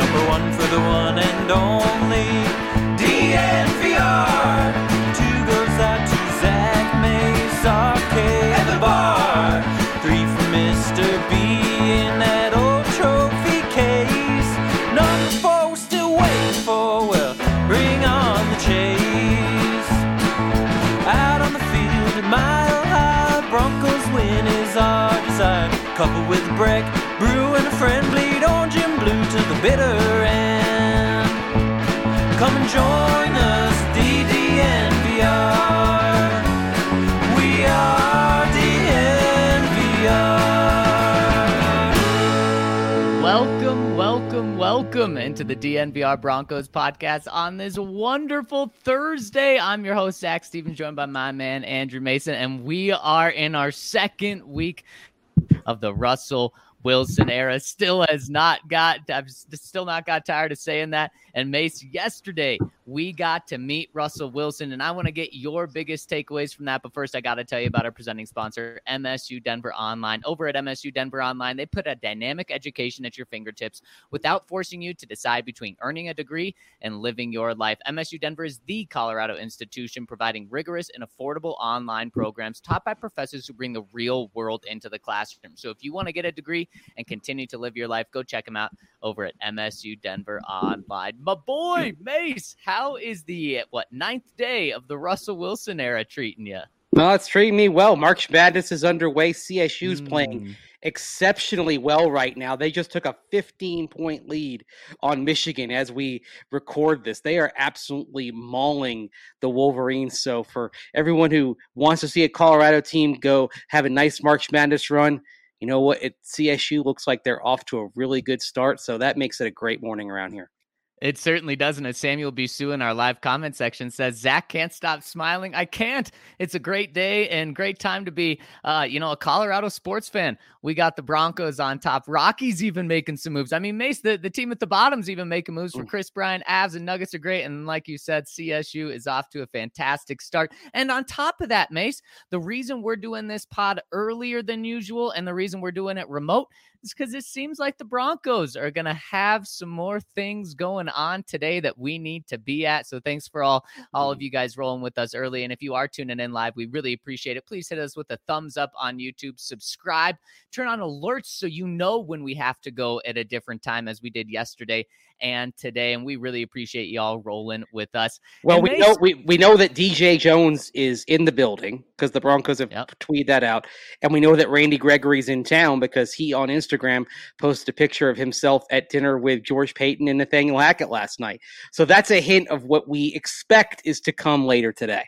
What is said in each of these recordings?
Number one for the one and only Couple with a break, brew and a friend bleed orange and blue to the bitter end. Come and join us, DDNVR. We are DNVR. Welcome, welcome, welcome into the DNVR Broncos podcast on this wonderful Thursday. I'm your host, Zach Stevens, joined by my man, Andrew Mason, and we are in our second week of the Russell Wilson era. Still has not got, I've still not got tired of saying that. And Mace, yesterday we got to meet Russell Wilson, and I want to get your biggest takeaways from that. But first, I got to tell you about our presenting sponsor, MSU Denver Online. Over at MSU Denver Online, they put a dynamic education at your fingertips without forcing you to decide between earning a degree and living your life. MSU Denver is the Colorado institution providing rigorous and affordable online programs taught by professors who bring the real world into the classroom. So if you want to get a degree and continue to live your life, go check them out over at MSU Denver Online. My boy, Mace, how is the what ninth day of the Russell Wilson era treating you? No, it's treating me well. March Madness is underway. CSU's Mm. playing exceptionally well right now. They just took a 15 point lead on Michigan as we record this. They are absolutely mauling the Wolverines. So, for everyone who wants to see a Colorado team go have a nice March Madness run, you know what? It, CSU looks like they're off to a really good start. So, that makes it a great morning around here. It certainly doesn't. As Samuel Bisu in our live comment section says, Zach can't stop smiling. I can't. It's a great day and great time to be, uh, you know, a Colorado sports fan. We got the Broncos on top. Rockies even making some moves. I mean, Mace, the, the team at the bottom's even making moves for Kris Bryant. Avs and Nuggets are great. And like you said, CSU is off to a fantastic start. And on top of that, Mace, the reason we're doing this pod earlier than usual and the reason we're doing it remote is because it seems like the Broncos are going to have some more things going on today that we need to be at. So thanks for all all of mm-hmm. you guys rolling with us early. And if you are tuning in live, we really appreciate it. Please hit us with a thumbs up on YouTube, subscribe, turn on alerts so you know when we have to go at a different time as we did yesterday and today. And we really appreciate y'all rolling with us. Well, And we Mace- know we, we know that DJ Jones is in the building because the Broncos have Yep. tweeted that out, and we know that Randy Gregory's in town because he on Instagram posted a picture of himself at dinner with George Paton and Nathaniel Hackett last night. So that's a hint of what we expect is to come later today.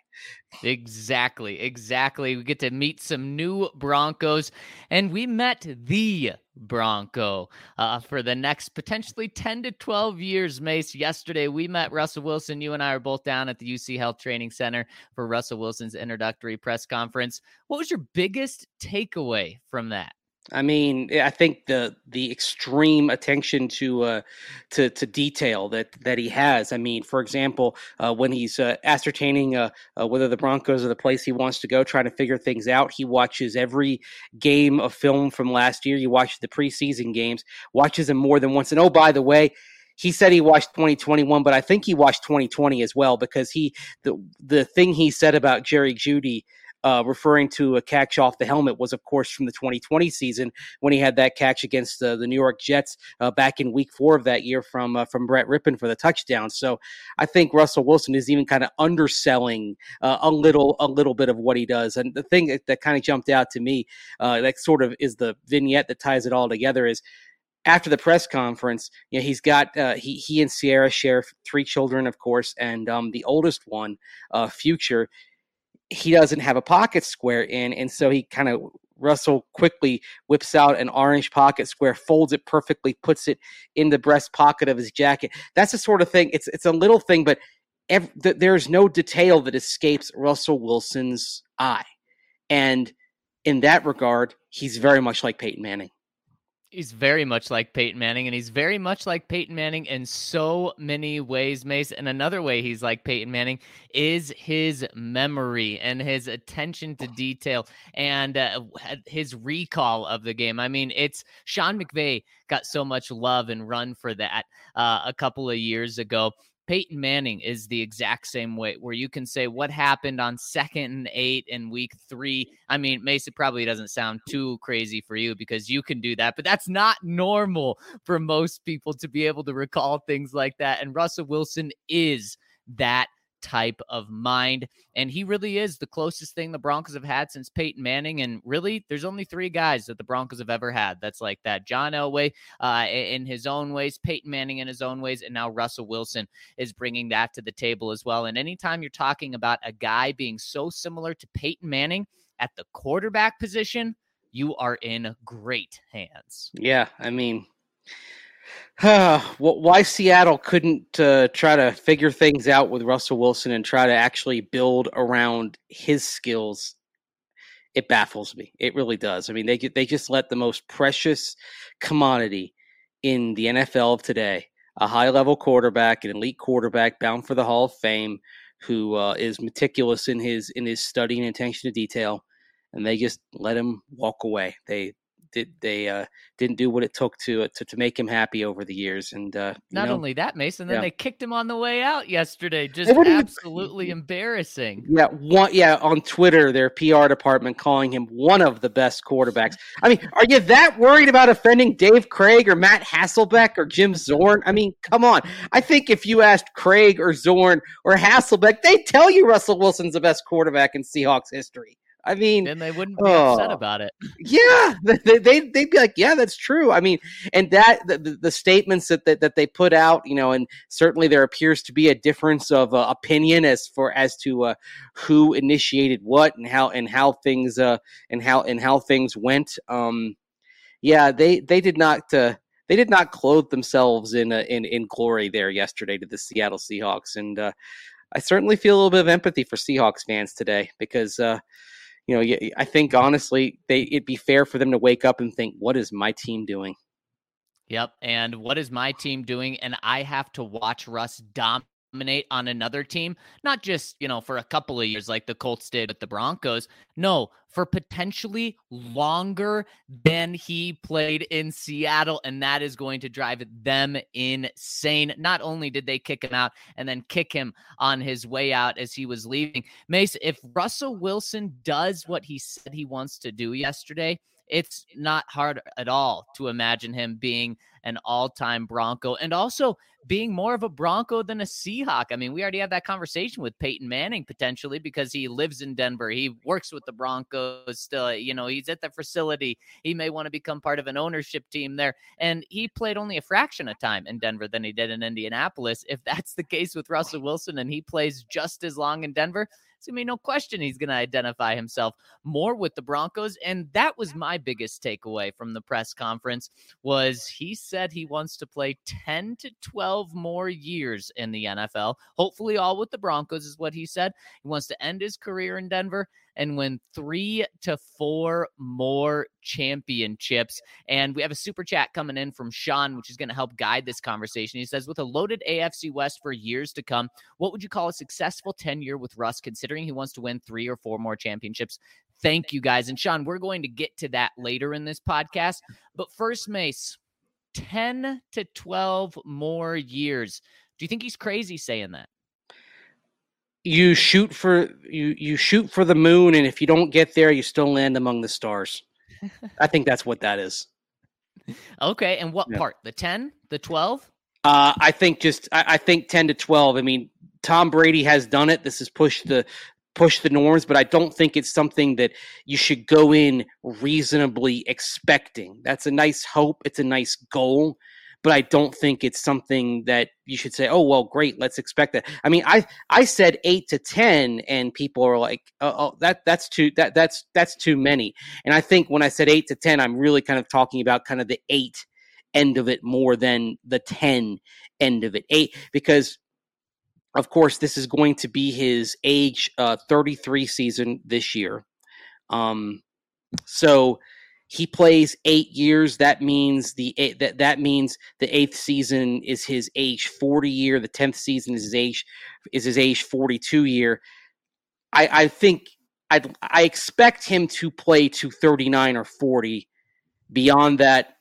Exactly, exactly. We get to meet some new Broncos, and we met the Bronco uh, for the next potentially 10 to 12 years. Mace, yesterday we met Russell Wilson. You and I are both down at the UC Health Training Center for Russell Wilson's introductory press conference. What was your biggest takeaway from that? I mean, I think the the extreme attention to uh, to to detail that that he has. I mean, for example, uh, when he's uh, ascertaining uh, uh, whether the Broncos are the place he wants to go, trying to figure things out, he watches every game of film from last year. He watches the preseason games, watches them more than once. And oh, by the way. He said he watched 2021, but I think he watched 2020 as well because he the the thing he said about Jerry Jeudy uh, referring to a catch off the helmet was, of course, from the 2020 season when he had that catch against the New York Jets uh, back in Week Four of that year from uh, from Brett Rypien for the touchdown. So I think Russell Wilson is even kind of underselling uh, a little a little bit of what he does. And the thing that, that kind of jumped out to me, that sort of is the vignette that ties it all together, is after the press conference, you know, he's got uh, he he and Ciara share three children, of course, and um, the oldest one, uh, Future, he doesn't have a pocket square in, and so he kind of Russell quickly whips out an orange pocket square, folds it perfectly, puts it in the breast pocket of his jacket. That's the sort of thing. It's it's a little thing, but th- there's no detail that escapes Russell Wilson's eye, and in that regard, he's very much like Peyton Manning. He's very much like Peyton Manning, and he's very much like Peyton Manning in so many ways, Mace. And another way he's like Peyton Manning is his memory and his attention to detail and uh, his recall of the game. I mean, it's Sean McVay got so much love and run for that uh, a couple of years ago. Peyton Manning is the exact same way, where you can say what happened on second and eight in week three. I mean, Mason probably doesn't sound too crazy for you because you can do that, but that's not normal for most people to be able to recall things like that. And Russell Wilson is that type of mind. And he really is the closest thing the Broncos have had since Peyton Manning. And really, there's only three guys that the Broncos have ever had that's like that John Elway uh, in his own ways, Peyton Manning in his own ways, and now Russell Wilson is bringing that to the table as well. And anytime you're talking about a guy being so similar to Peyton Manning at the quarterback position, you are in great hands. Yeah. I mean, why Seattle couldn't uh, try to figure things out with Russell Wilson and try to actually build around his skills? It baffles me. It really does. I mean, they they just let the most precious commodity in the NFL of today, a high level quarterback, an elite quarterback bound for the Hall of Fame, who uh, is meticulous in his in his study and attention to detail, and they just let him walk away. They did they uh, didn't do what it took to, uh, to to make him happy over the years. And uh, not know, only that, Mason, then yeah. they kicked him on the way out yesterday. Just absolutely even, embarrassing. Yeah, one yeah on Twitter, their PR department calling him one of the best quarterbacks. I mean, are you that worried about offending Dave Krieg or Matt Hasselbeck or Jim Zorn? I mean, come on. I think if you asked Krieg or Zorn or Hasselbeck, they tell you Russell Wilson's the best quarterback in Seahawks history. I mean, and they wouldn't be oh, upset about it. Yeah, they, they they'd be like, yeah, that's true. I mean, and that the, the, the statements that, that that they put out, you know, and certainly there appears to be a difference of uh, opinion as for as to uh, who initiated what and how and how things uh and how and how things went. Um, yeah, they they did not. Uh, they did not clothe themselves in uh, in in glory there yesterday to the Seattle Seahawks, and uh, I certainly feel a little bit of empathy for Seahawks fans today because uh, you know, I think honestly, they it'd be fair for them to wake up and think, what is my team doing? Yep. And what is my team doing? And I have to watch Russ dominate dominate on another team, not just, you know, for a couple of years like the Colts did with the Broncos. No, for potentially longer than he played in Seattle. And that is going to drive them insane. Not only did they kick him out and then kick him on his way out as he was leaving, Mace, if Russell Wilson does what he said he wants to do yesterday, it's not hard at all to imagine him being an all time Bronco and also being more of a Bronco than a Seahawk. I mean, we already had that conversation with Peyton Manning potentially because he lives in Denver. He works with the Broncos still. You know, he's at the facility. He may want to become part of an ownership team there. And he played only a fraction of time in Denver than he did in Indianapolis. If that's the case with Russell Wilson and he plays just as long in Denver, it's to be no question he's to identify himself more with the Broncos. And that was my biggest takeaway from the press conference was he said he wants to play 10 to 12 more years in the NFL. Hopefully all with the Broncos is what he said. He wants to end his career in Denver and win three to four more championships. And we have a super chat coming in from Sean, which is going to help guide this conversation. He says, with a loaded AFC West for years to come, what would you call a successful tenure with Russ, considering he wants to win three or four more championships? Thank you guys. And Sean, we're going to get to that later in this podcast. But first, Mace, 10 to 12 more years. Do you think he's crazy saying that? You shoot for you you shoot for the moon, and if you don't get there, you still land among the stars. I think that's what that is. Okay, and what Yeah. part? The ten, the twelve? Uh, I think just I, I think ten to twelve. I mean, Tom Brady has done it. This has pushed the push the norms, but I don't think it's something that you should go in reasonably expecting. That's a nice hope. It's a nice goal, but I don't think it's something that you should say, "Oh, well, great, let's expect that." I mean, I I said eight to ten, and people are like, "Oh, oh that that's too that that's that's too many." And I think when I said eight to ten, I'm really kind of talking about kind of the eight end of it more than the 10 end of it. Eight, because of course, this is going to be his age uh, 33 season this year. Um, so he plays eight years. That means the that that means the eighth season is his age 40 year. The tenth season is his age is his age 42 year. I, I think I I expect him to play to 39 or 40. Beyond that,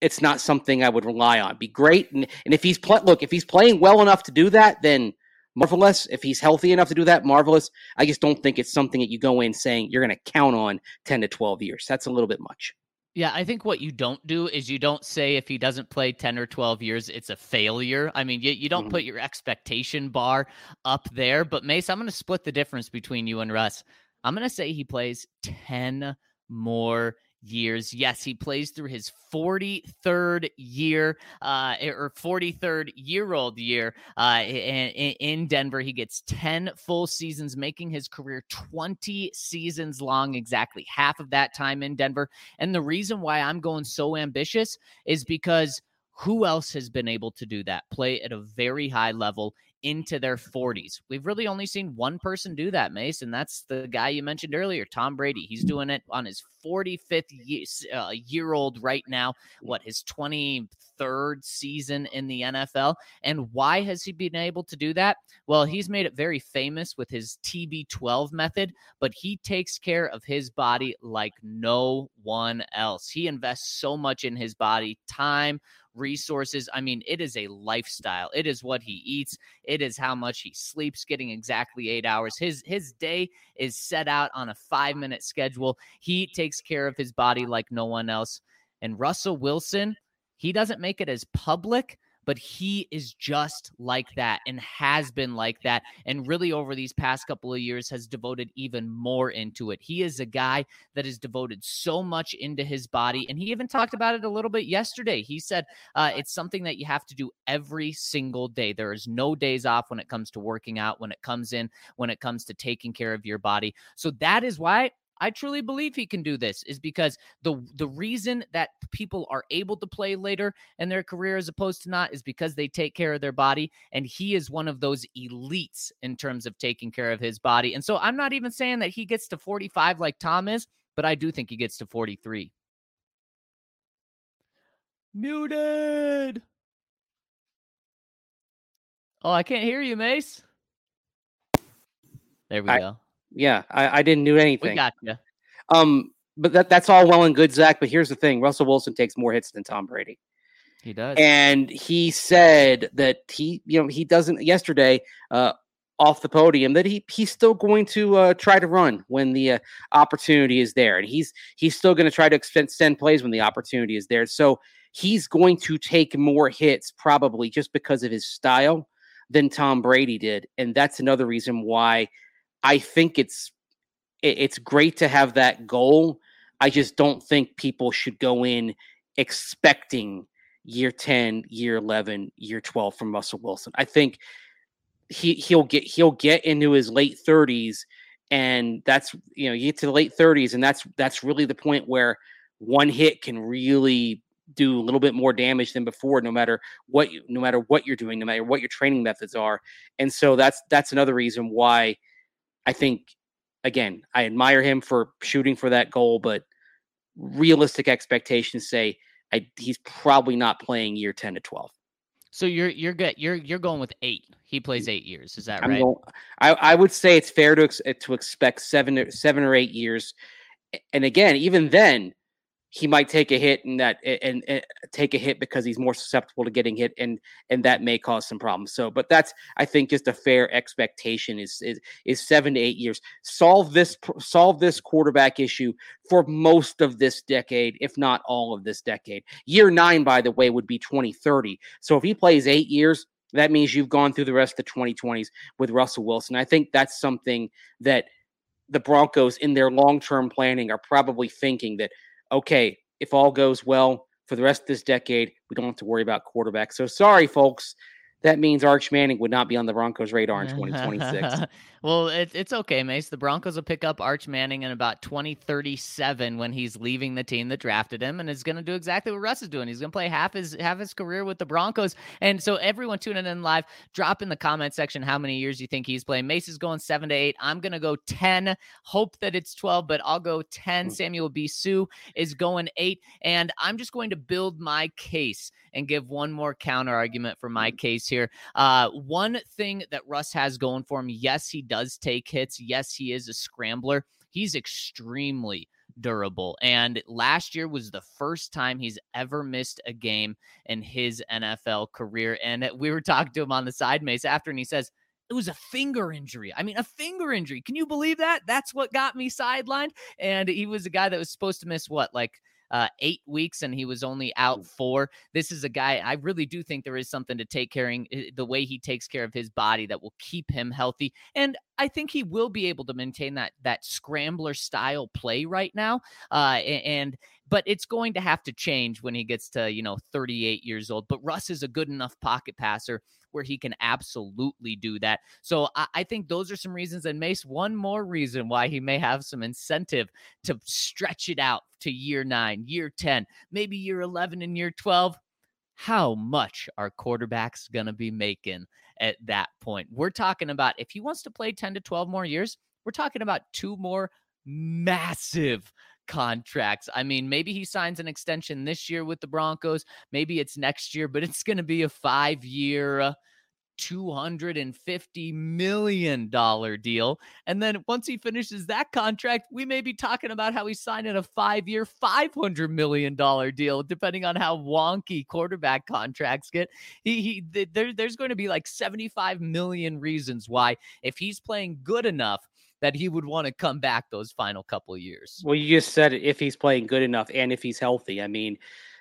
it's not something I would rely on. Be great, and, and if he's pl- look, if he's playing well enough to do that, then marvelous. If he's healthy enough to do that, marvelous. I just don't think it's something that you go in saying you're going to count on ten to twelve years. That's a little bit much. Yeah, I think what you don't do is you don't say if he doesn't play 10 or 12 years, it's a failure. I mean, you, you don't Mhm. put your expectation bar up there. But Mace, I'm going to split the difference between you and Russ. I'm going to say he plays 10 more years. Yes, he plays through his 43rd year, uh, or 43rd year old year uh, in, in Denver. He gets 10 full seasons, making his career 20 seasons long, exactly half of that time in Denver. And the reason why I'm going so ambitious is because who else has been able to do that? Play at a very high level into their 40s. We've really only seen one person do that, Mace, and that's the guy you mentioned earlier, Tom Brady. He's doing it on his 45th year, uh, year old right now. What, his 23rd season in the NFL? And why has he been able to do that? Well, he's made it very famous with his TB12 method, but he takes care of his body like no one else. He invests so much in his body, time, resources. I mean, it is a lifestyle. It is what he eats. It is how much he sleeps, getting exactly eight hours. His his day is set out on a five minute schedule. He takes care of his body like no one else. And Russell Wilson, he doesn't make it as public, but he is just like that and has been like that. And really, over these past couple of years, has devoted even more into it. He is a guy that has devoted so much into his body. And he even talked about it a little bit yesterday. He said uh, it's something that you have to do every single day. There is no days off when it comes to working out, when it comes in, when it comes to taking care of your body. So that is why I truly believe he can do this is because the the reason that people are able to play later in their career as opposed to not is because they take care of their body and he is one of those elites in terms of taking care of his body. And so I'm not even saying that he gets to 45 like Tom is, but I do think he gets to 43. Muted. Oh, I can't hear you, Mace. There we I- go. Yeah, I, I didn't do We anything. got you. um, but that that's all well and good, Zach. But here's the thing: Russell Wilson takes more hits than Tom Brady. He does. and he said that he you know he doesn't yesterday uh off the podium that he he's still going to uh try to run when the uh, opportunity is there and he's he's still going to try to extend, extend plays when the opportunity is there so he's going to take more hits probably just because of his style than Tom Brady did and that's another reason why I think it's it's great to have that goal I just don't think people should go in expecting year 10, year 11, year 12 from Russell Wilson. I think he he'll get he'll get into his late 30s and that's you know, you get to the late 30s and that's that's really the point where one hit can really do a little bit more damage than before no matter what you no matter what you're doing no matter what your training methods are and so that's that's another reason why i think again i admire him for shooting for that goal but realistic expectations say I, he's probably not playing year 10 to 12. So you're you're good. You're you're going with eight. He plays eight years. Is that I'm right? going, I, I would say it's fair to ex, to expect seven seven or eight years. And again, even then, he might take a hit and that and, and, take a hit because he's more susceptible to getting hit and and that may cause some problems. So but that's i think just a fair expectation is is, is seven to eight years. Solve this solve this quarterback issue for most of this decade if not all of this decade. Year nine by the way would be 2030 so if he plays eight years that means you've gone through the rest of the 2020s with russell wilson. I think that's something that the broncos in their long-term planning are probably thinking that okay, if all goes well for the rest of this decade, we don't have to worry about quarterback. So sorry, folks that means Arch Manning would not be on the Broncos' radar in mm-hmm. 2026. well, it, it's okay, Mace. The Broncos will pick up Arch Manning in about 2037 when he's leaving the team that drafted him, and is going to do exactly what Russ is doing. He's going to play half his half his career with the Broncos. And so, everyone tuning in live, drop in the comment section how many years you think he's playing. Mace is going seven to eight. I'm going to go 10. Hope that it's 12, but I'll go 10. Hmm. Samuel B. Sue is going eight, and I'm just going to build my case and give one more counter argument for my mm. case here. Uh, one thing that Russ has going for him, yes, he does take hits. Yes, he is a scrambler. He's extremely durable. And last year was the first time he's ever missed a game in his NFL career. And uh, we were talking to him on the side mace after, and he says, it was a finger injury. I mean, a finger injury. Can you believe that? That's what got me sidelined. And he was a guy that was supposed to miss what, like uh, eight weeks and he was only out four. This is a guy I really do think there is something to take caring eh, the way he takes care of his body that will keep him healthy. And I think he will be able to maintain that that scrambler style play right now. Uh, and but it's going to have to change when he gets to you know 38 years old. But Russ is a good enough pocket passer where he can absolutely do that. So I, I, think those are some reasons. And Mace, one more reason why he may have some incentive to stretch it out to year nine, year 10, maybe year 11 and year 12. How much are quarterbacks going to be making at that point? We're talking about if he wants to play 10 to 12 more years, we're talking about two more massive contracts. I mean, maybe he signs an extension this year with the Broncos. Maybe it's next year, but it's going to be a five year, uh, $250 million deal. And then once he finishes that contract, we may be talking about how he's signing a five year, $500 million deal, depending on how wonky quarterback contracts get. He, he there, there's going to be like 75 million reasons why, if he's playing good enough, that he would want to come back those final couple years. Well, you just said it, if he's playing good enough and if he's healthy. I mean,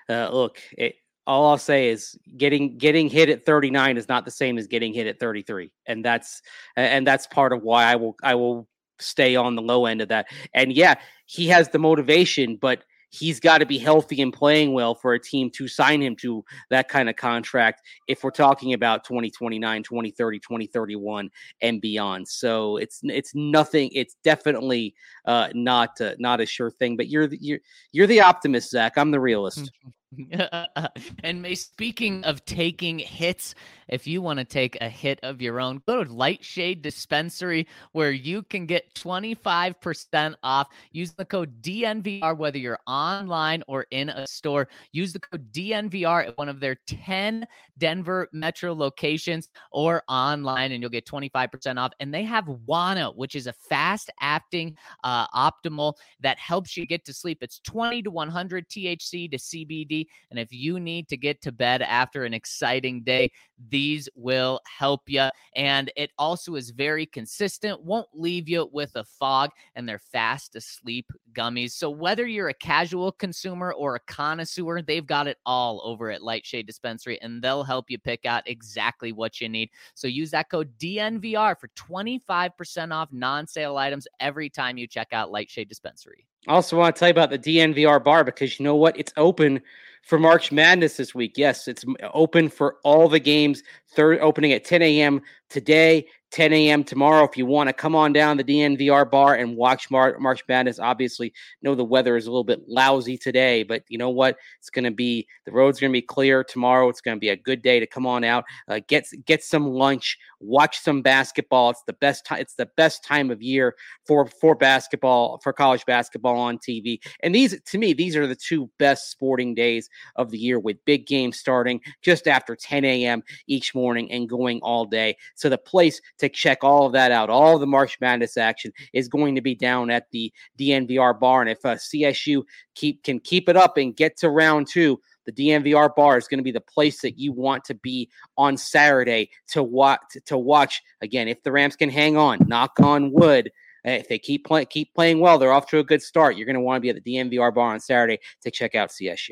uh, look, it, all I'll say is getting getting hit at 39 is not the same as getting hit at 33, and that's and that's part of why I will I will stay on the low end of that. And yeah, he has the motivation, but he's got to be healthy and playing well for a team to sign him to that kind of contract if we're talking about 2029 2030 2031 and beyond. So it's it's nothing it's definitely uh not uh, not a sure thing but you're the, you're you're the optimist zach. I'm the realist and May, speaking of taking hits, if you want to take a hit of your own, go to Lightshade Dispensary where you can get 25% off. Use the code DNVR whether you're online or in a store. Use the code DNVR at one of their 10 Denver metro locations or online, and you'll get 25% off. And they have Wana, which is a fast acting uh, optimal that helps you get to sleep. It's 20 to 100 THC to CBD. And if you need to get to bed after an exciting day, these will help you. And it also is very consistent, won't leave you with a fog, and they're fast asleep gummies. So whether you're a casual consumer or a connoisseur, they've got it all over at Lightshade Dispensary, and they'll help you pick out exactly what you need. So use that code DNVR for 25% off non sale items every time you check out Lightshade Dispensary. I also want to tell you about the DNVR bar because you know what? It's open for March Madness this week. Yes, it's open for all the games. Third opening at 10 a.m. today, 10 a.m. tomorrow. If you want to come on down the DNVR bar and watch Mar- March Madness, obviously, know the weather is a little bit lousy today, but you know what? It's going to be the road's going to be clear tomorrow. It's going to be a good day to come on out, uh, get get some lunch, watch some basketball. It's the best time. It's the best time of year for for basketball for college basketball on TV. And these, to me, these are the two best sporting days of the year with big games starting just after 10 a.m. each morning and going all day. So the place to to check all of that out. All the March Madness action is going to be down at the DNVR bar. And if uh, CSU keep can keep it up and get to round two, the DNVR bar is going to be the place that you want to be on Saturday to watch. To watch again, if the Rams can hang on, knock on wood. eh, If they keep playing, keep playing well, they're off to a good start. You're going to want to be at the DNVR bar on Saturday to check out CSU.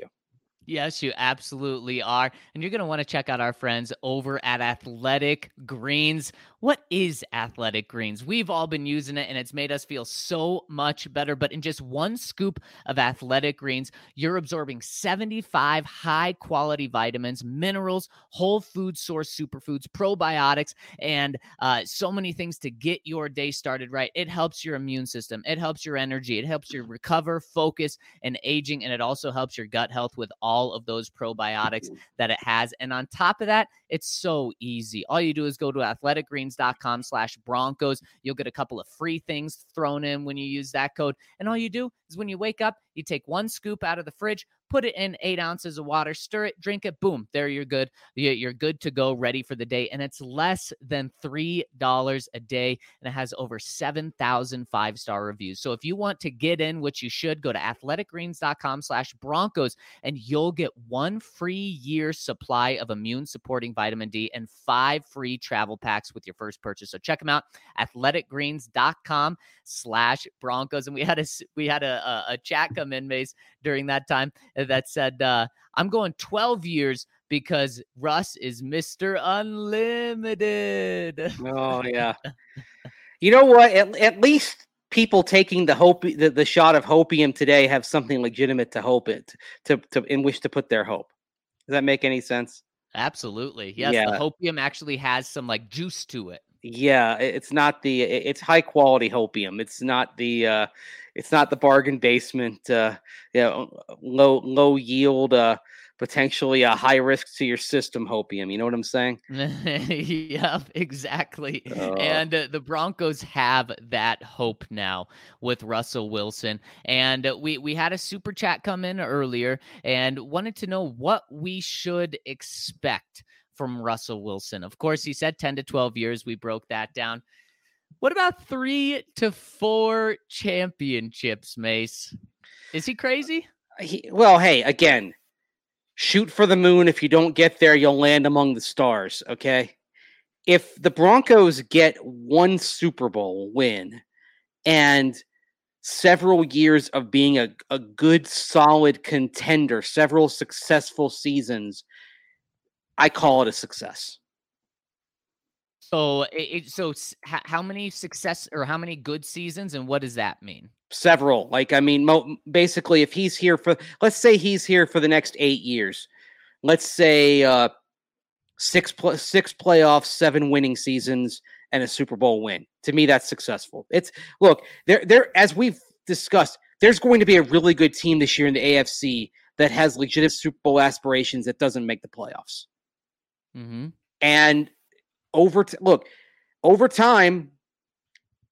Yes, you absolutely are. And you're going to want to check out our friends over at Athletic Greens. What is Athletic Greens? We've all been using it and it's made us feel so much better. But in just one scoop of Athletic Greens, you're absorbing 75 high quality vitamins, minerals, whole food source superfoods, probiotics, and uh, so many things to get your day started right. It helps your immune system, it helps your energy, it helps you recover, focus, and aging. And it also helps your gut health with all of those probiotics mm-hmm. that it has. And on top of that, it's so easy. All you do is go to athleticgreens.com slash Broncos. You'll get a couple of free things thrown in when you use that code. And all you do is when you wake up, you take one scoop out of the fridge, put it in eight ounces of water, stir it, drink it, boom, there you're good. You- You're good to go, ready for the day. And it's less than $3 a day. And it has over 7,000 five star reviews. So if you want to get in, which you should, go to athleticgreens.com slash Broncos and you'll get one free year supply of immune supporting vitamin D and five free travel packs with your first purchase. So check them out, athleticgreens.com slash Broncos. And we had a we had a, a, a chat come in, Mace, during that time that said, uh, I'm going 12 years because Russ is Mr. Unlimited. Oh yeah. you know what? At, at least people taking the hope the, the shot of hopium today have something legitimate to hope it to, to in which to put their hope. Does that make any sense? Absolutely. Yes, Yeah. the hopium actually has some like juice to it. Yeah, it's not the it's high quality hopium. It's not the uh it's not the bargain basement uh you know, low low yield uh potentially a high risk to your system hopium. You know what I'm saying? yep, exactly. Oh. And uh, the Broncos have that hope now with Russell Wilson. And uh, we we had a super chat come in earlier and wanted to know what we should expect from Russell Wilson. Of course, he said 10 to 12 years. We broke that down. What about 3 to 4 championships, Mace? Is he crazy? Uh, he, well, hey, again, shoot for the moon. If you don't get there, you'll land among the stars. Okay. If the Broncos get one Super Bowl win and several years of being a, a good, solid contender, several successful seasons, I call it a success. So, it, so how many success or how many good seasons, and what does that mean? Several. Like, I mean, mo- basically, if he's here for, let's say he's here for the next eight years, let's say uh, six pl- six playoffs, seven winning seasons, and a Super Bowl win. To me, that's successful. It's look there. There, as we've discussed, there's going to be a really good team this year in the AFC that has legitimate Super Bowl aspirations that doesn't make the playoffs. Mm-hmm. And over t- look over time,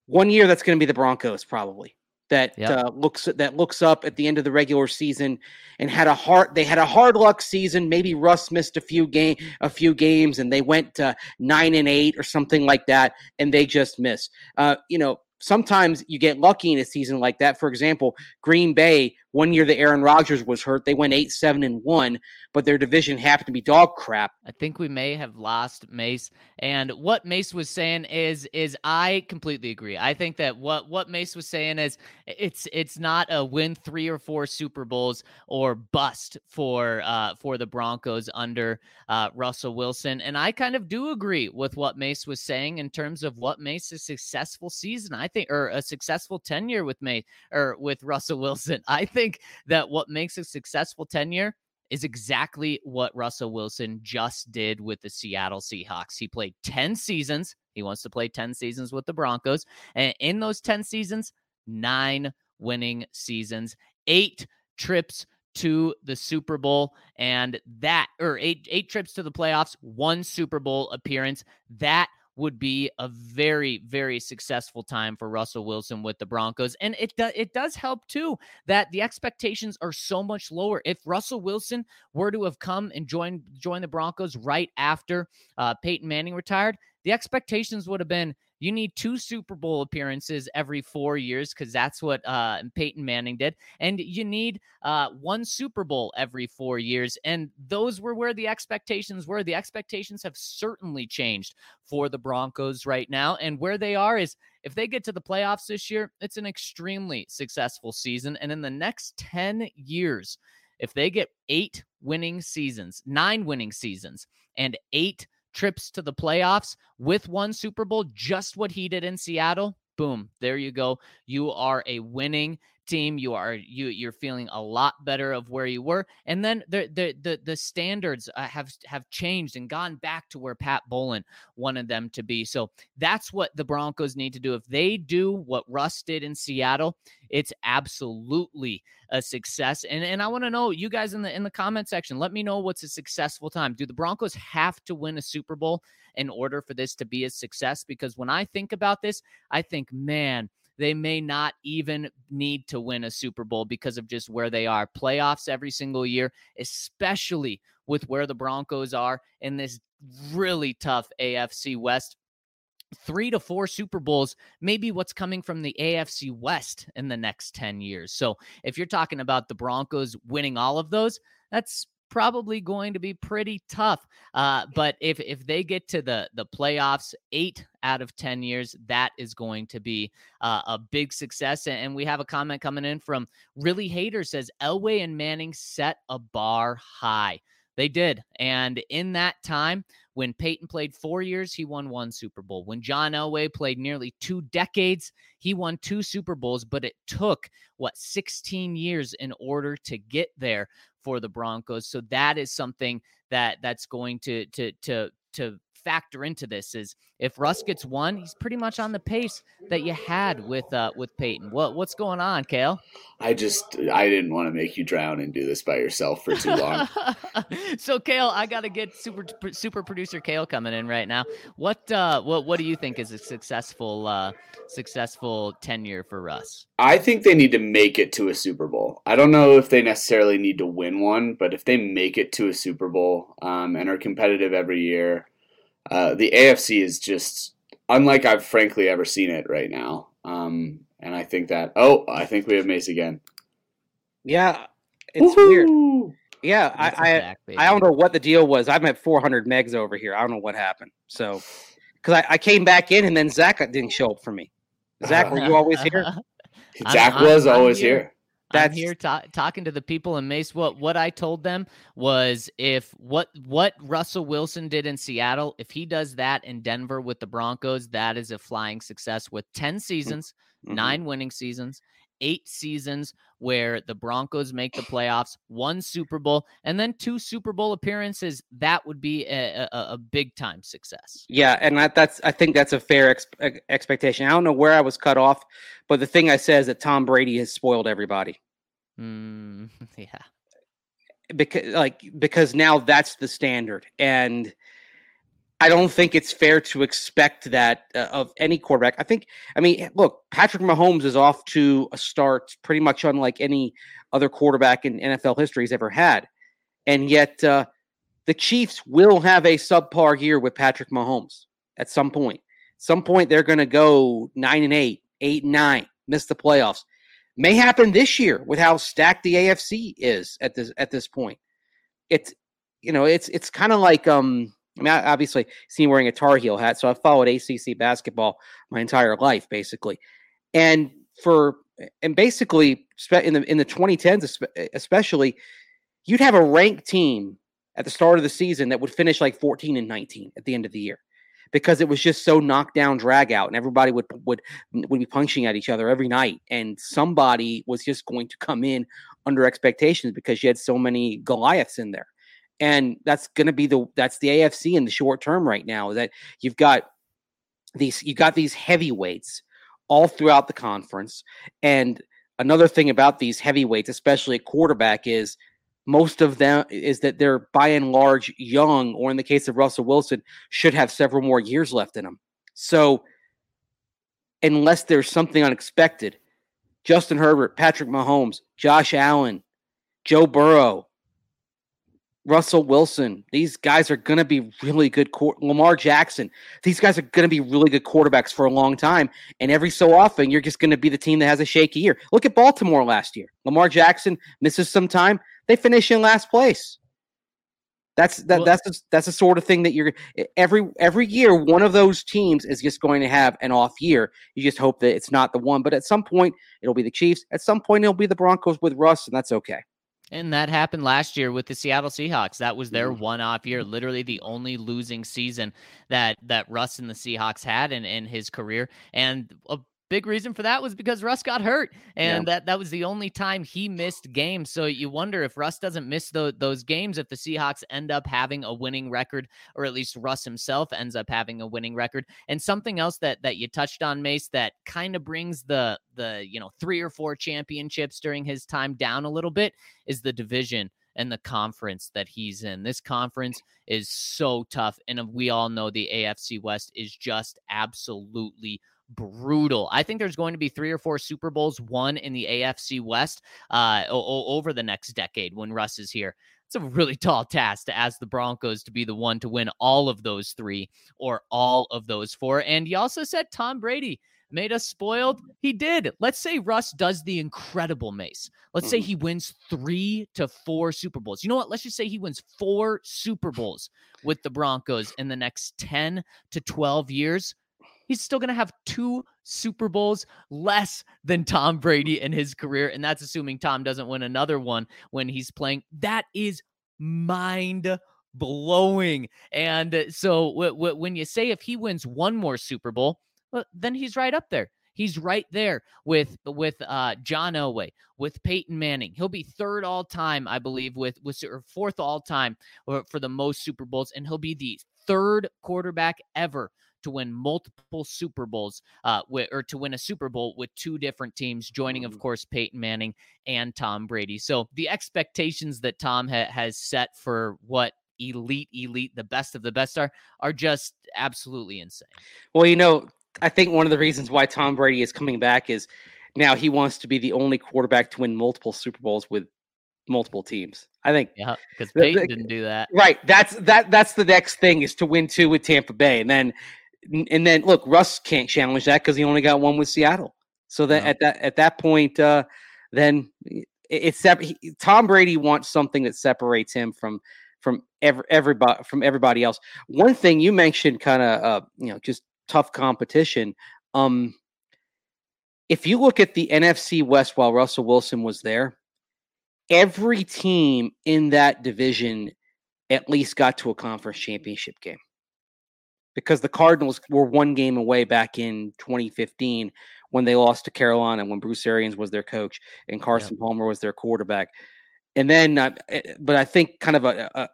one year that's going to be the Broncos probably that Yep. uh, looks that looks up at the end of the regular season and had a hard they had a hard luck season. Maybe Russ missed a few game a few games and they went to nine and eight or something like that, and they just miss. Uh, you know. Sometimes you get lucky in a season like that. For example, Green Bay, one year that Aaron Rodgers was hurt, they went eight, seven, and one, but their division happened to be dog crap. I think we may have lost Mace. And what Mace was saying is is I completely agree. I think that what what Mace was saying is it's it's not a win 3 or 4 Super Bowls or bust for uh for the Broncos under uh Russell Wilson. And I kind of do agree with what Mace was saying in terms of what makes a successful season. I think or a successful tenure with Mace or with Russell Wilson. I think that what makes a successful tenure is exactly what Russell Wilson just did with the Seattle Seahawks. He played 10 seasons. He wants to play 10 seasons with the Broncos. And in those 10 seasons, nine winning seasons, eight trips to the Super Bowl and that or eight eight trips to the playoffs, one Super Bowl appearance. That would be a very very successful time for Russell Wilson with the Broncos and it do, it does help too that the expectations are so much lower. If Russell Wilson were to have come and joined joined the Broncos right after uh, Peyton Manning retired the expectations would have been you need two Super Bowl appearances every four years because that's what uh, Peyton Manning did. And you need uh, one Super Bowl every four years. And those were where the expectations were. The expectations have certainly changed for the Broncos right now. And where they are is if they get to the playoffs this year, it's an extremely successful season. And in the next 10 years, if they get eight winning seasons, nine winning seasons, and eight trips to the playoffs with one Super Bowl, just what he did in Seattle, boom, there you go. You are a winning team. You are you you're feeling a lot better of where you were, and then the the the, the standards uh, have have changed and gone back to where Pat Bowlen wanted them to be. So that's what the Broncos need to do. If they do what Russ did in Seattle, it's absolutely a success. And and I want to know you guys in the in the comment section. Let me know what's a successful time. Do the Broncos have to win a Super Bowl in order for this to be a success? Because when I think about this, I think, man they may not even need to win a Super Bowl because of just where they are. Playoffs every single year, especially with where the Broncos are in this really tough AFC West. Three to four Super Bowls, maybe what's coming from the AFC West in the next 10 years. So, if you're talking about the Broncos winning all of those, that's probably going to be pretty tough. Uh, but if if they get to the the playoffs, eight out of ten years, that is going to be uh, a big success. And we have a comment coming in from really hater says Elway and Manning set a bar high. They did, and in that time. When Peyton played four years, he won one Super Bowl. When John Elway played nearly two decades, he won two Super Bowls, but it took, what, 16 years in order to get there for the Broncos. So that is something that that's going to to to to factor into this is if Russ gets one, he's pretty much on the pace that you had with uh with Peyton. What what's going on, Kale? I just I didn't want to make you drown and do this by yourself for too long. so Kale, I got to get super super producer Kale coming in right now. What uh what what do you think is a successful uh successful tenure for Russ? I think they need to make it to a Super Bowl. I don't know if they necessarily need to win one, but if they make it to a Super Bowl um, and are competitive every year, uh, the AFC is just unlike I've frankly ever seen it right now. Um, and I think that oh, I think we have Mace again. Yeah, it's Woo-hoo! weird. Yeah, I I, I don't know what the deal was. I'm at 400 megs over here. I don't know what happened. So, because I, I came back in and then Zach didn't show up for me. Zach, were you always here? Zach was I'm, always I'm here. here. That's I'm here ta- talking to the people in Mace. What what I told them was if what what Russell Wilson did in Seattle, if he does that in Denver with the Broncos, that is a flying success with ten seasons, mm-hmm. nine winning seasons, eight seasons where the Broncos make the playoffs, one Super Bowl, and then two Super Bowl appearances. That would be a, a, a big time success. Yeah, and that, that's I think that's a fair ex- expectation. I don't know where I was cut off, but the thing I said is that Tom Brady has spoiled everybody. Mm, yeah, because like because now that's the standard, and I don't think it's fair to expect that uh, of any quarterback. I think, I mean, look, Patrick Mahomes is off to a start pretty much unlike any other quarterback in NFL history has ever had. And yet, uh, the Chiefs will have a subpar year with Patrick Mahomes at some point. Some point, they're going to go nine and eight, eight and nine, miss the playoffs. May happen this year with how stacked the AFC is at this at this point. It's you know, it's it's kind of like um I mean, I obviously seen wearing a Tar Heel hat, so I've followed ACC basketball my entire life, basically. And for and basically in the in the 2010s, especially, you'd have a ranked team at the start of the season that would finish like 14 and 19 at the end of the year because it was just so knocked down drag out and everybody would would would be punching at each other every night and somebody was just going to come in under expectations because you had so many goliaths in there and that's going to be the that's the AFC in the short term right now. That you've got these you got these heavyweights all throughout the conference, and another thing about these heavyweights, especially at quarterback, is most of them is that they're by and large young, or in the case of Russell Wilson, should have several more years left in them. So, unless there's something unexpected, Justin Herbert, Patrick Mahomes, Josh Allen, Joe Burrow, Russell Wilson. These guys are going to be really good. Lamar Jackson. These guys are going to be really good quarterbacks for a long time. And every so often, you're just going to be the team that has a shaky year. Look at Baltimore last year. Lamar Jackson misses some time. They finish in last place. That's that. Well, that's the, that's the sort of thing that you're every every year. One of those teams is just going to have an off year. You just hope that it's not the one. But at some point, it'll be the Chiefs. At some point, it'll be the Broncos with Russ, and that's okay. And that happened last year with the Seattle Seahawks. That was their mm-hmm. one-off year, literally the only losing season that that Russ and the Seahawks had in, in his career. And a big reason for that was because Russ got hurt, and yeah. that that was the only time he missed games. So you wonder if Russ doesn't miss the, those games, if the Seahawks end up having a winning record, or at least Russ himself ends up having a winning record. And something else that that you touched on, Mace, that kind of brings the the you know three or four championships during his time down a little bit is the division and the conference that he's in. This conference is so tough. And we all know the AFC West is just absolutely brutal. I think there's going to be three or four Super Bowls won in the AFC West uh, o- over the next decade when Russ is here. It's a really tall task to ask the Broncos to be the one to win all of those three or all of those four. And you also said Tom Brady made us spoiled. He did. Let's say Russ does the incredible Mace. Let's say mm-hmm. he wins three to four Super Bowls. You know what? Let's just say he wins four Super Bowls with the Broncos in the next 10 to 12 years he's still going to have two Super Bowls less than Tom Brady in his career. And that's assuming Tom doesn't win another one when he's playing. That is mind blowing. And so w- w- when you say if he wins one more Super Bowl, well, then he's right up there. He's right there with with uh, John Elway, with Peyton Manning. He'll be third all time, I believe, with with or fourth all time for the most Super Bowls, and he'll be the third quarterback ever to win multiple Super Bowls, uh, with, or to win a Super Bowl with two different teams, joining, of mm. course, Peyton Manning and Tom Brady. So the expectations that Tom ha- has set for what elite, elite, the best of the best are, are just absolutely insane. Well, you know, I think one of the reasons why Tom Brady is coming back is now he wants to be the only quarterback to win multiple Super Bowls with multiple teams. I think. Yeah, because Peyton didn't do that. Right. That's that. That's the next thing is to win two with Tampa Bay, and then and then look, Russ can't challenge that because he only got one with Seattle. So that at that at that point, uh, then it's he, Tom Brady wants something that separates him from from every, everybody from everybody else. One thing you mentioned, kind of, uh, you know, just tough competition. Um, if you look at the NFC West while Russell Wilson was there, every team in that division at least got to a conference championship game because the Cardinals were one game away back in 2015 when they lost to Carolina when Bruce Arians was their coach and Carson yeah. Palmer was their quarterback. And then, uh, eh, but I think kind of a, a,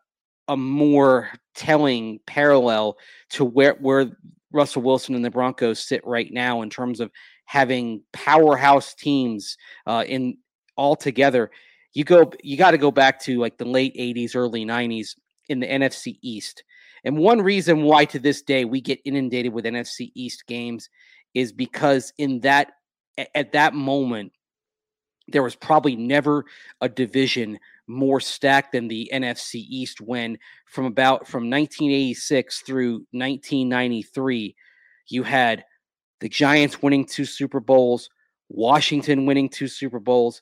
a more telling parallel to where where Russell Wilson and the Broncos sit right now in terms of having powerhouse teams uh, in all together. You go, you got to go back to like the late '80s, early '90s in the NFC East and one reason why to this day we get inundated with NFC East games is because in that at that moment there was probably never a division more stacked than the NFC East when from about from 1986 through 1993 you had the Giants winning two Super Bowls, Washington winning two Super Bowls,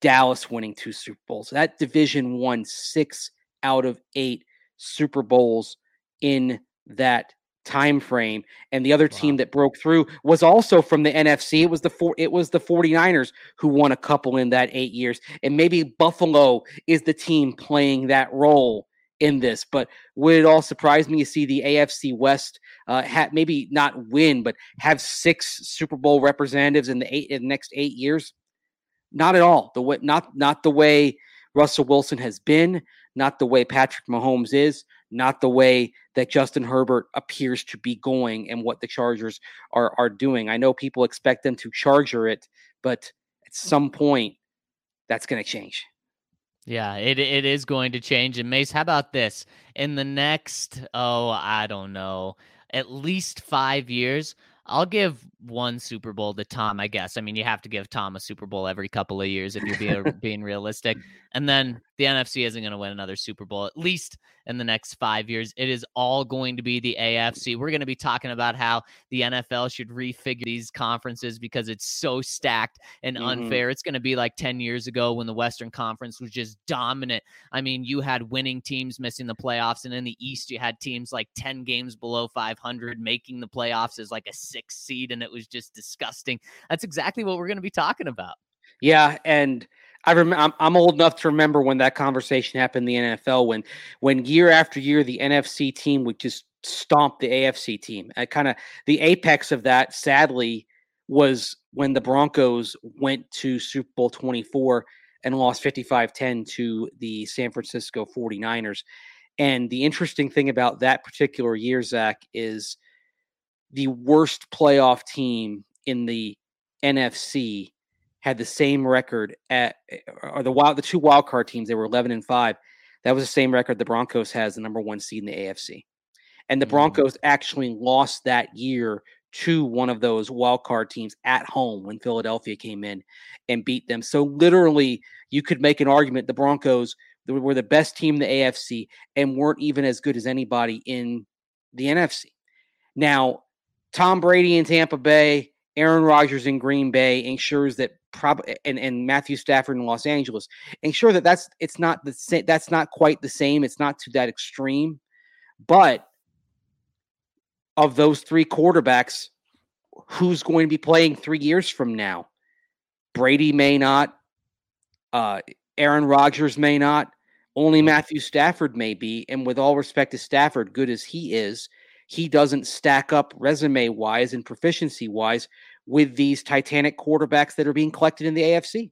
Dallas winning two Super Bowls. That division won 6 out of 8 Super Bowls in that time frame and the other wow. team that broke through was also from the NFC it was the four it was the 49ers who won a couple in that 8 years and maybe Buffalo is the team playing that role in this but would it all surprise me to see the AFC West uh ha- maybe not win but have six Super Bowl representatives in the eight in the next 8 years? Not at all. The way not not the way Russell Wilson has been not the way Patrick Mahomes is not the way that Justin Herbert appears to be going and what the Chargers are are doing. I know people expect them to charger it, but at some point that's going to change. Yeah, it it is going to change. And Mace, how about this? In the next, oh, I don't know, at least five years, I'll give one Super Bowl to Tom, I guess. I mean, you have to give Tom a Super Bowl every couple of years if you're being, being realistic. And then the NFC isn't going to win another Super Bowl, at least in the next five years. It is all going to be the AFC. We're going to be talking about how the NFL should refigure these conferences because it's so stacked and Mhm. unfair. It's going to be like 10 years ago when the Western Conference was just dominant. I mean, you had winning teams missing the playoffs, and in the East, you had teams like 10 games below 500 making the playoffs as like a six seed, and it was just disgusting. That's exactly what we're going to be talking about. Yeah, and I remember I'm, I'm old enough to remember when that conversation happened in the NFL when when year after year the NFC team would just stomp the AFC team. I kind of the apex of that sadly was when the Broncos went to Super Bowl 24 and lost 55-10 to the San Francisco 49ers. And the interesting thing about that particular year, Zach, is the worst playoff team in the NFC had the same record at or the wild the two wild card teams they were 11 and 5 that was the same record the broncos has the number one seed in the afc and the Mhm. broncos actually lost that year to one of those wild card teams at home when philadelphia came in and beat them. So literally you could make an argument the broncos were the best team in the afc and weren't even as good as anybody in the nfc now tom brady in tampa bay Aaron Rodgers in Green Bay ensures that prob and, and Matthew Stafford in Los Angeles ensure that that's it's not the same that's not quite the same it's not to that extreme but of those three quarterbacks who's going to be playing 3 years from now? Brady may not uh Aaron Rodgers may not only Matthew Stafford may be and with all respect to Stafford good as he is he doesn't stack up resume wise and proficiency wise with these titanic quarterbacks that are being collected in the AFC.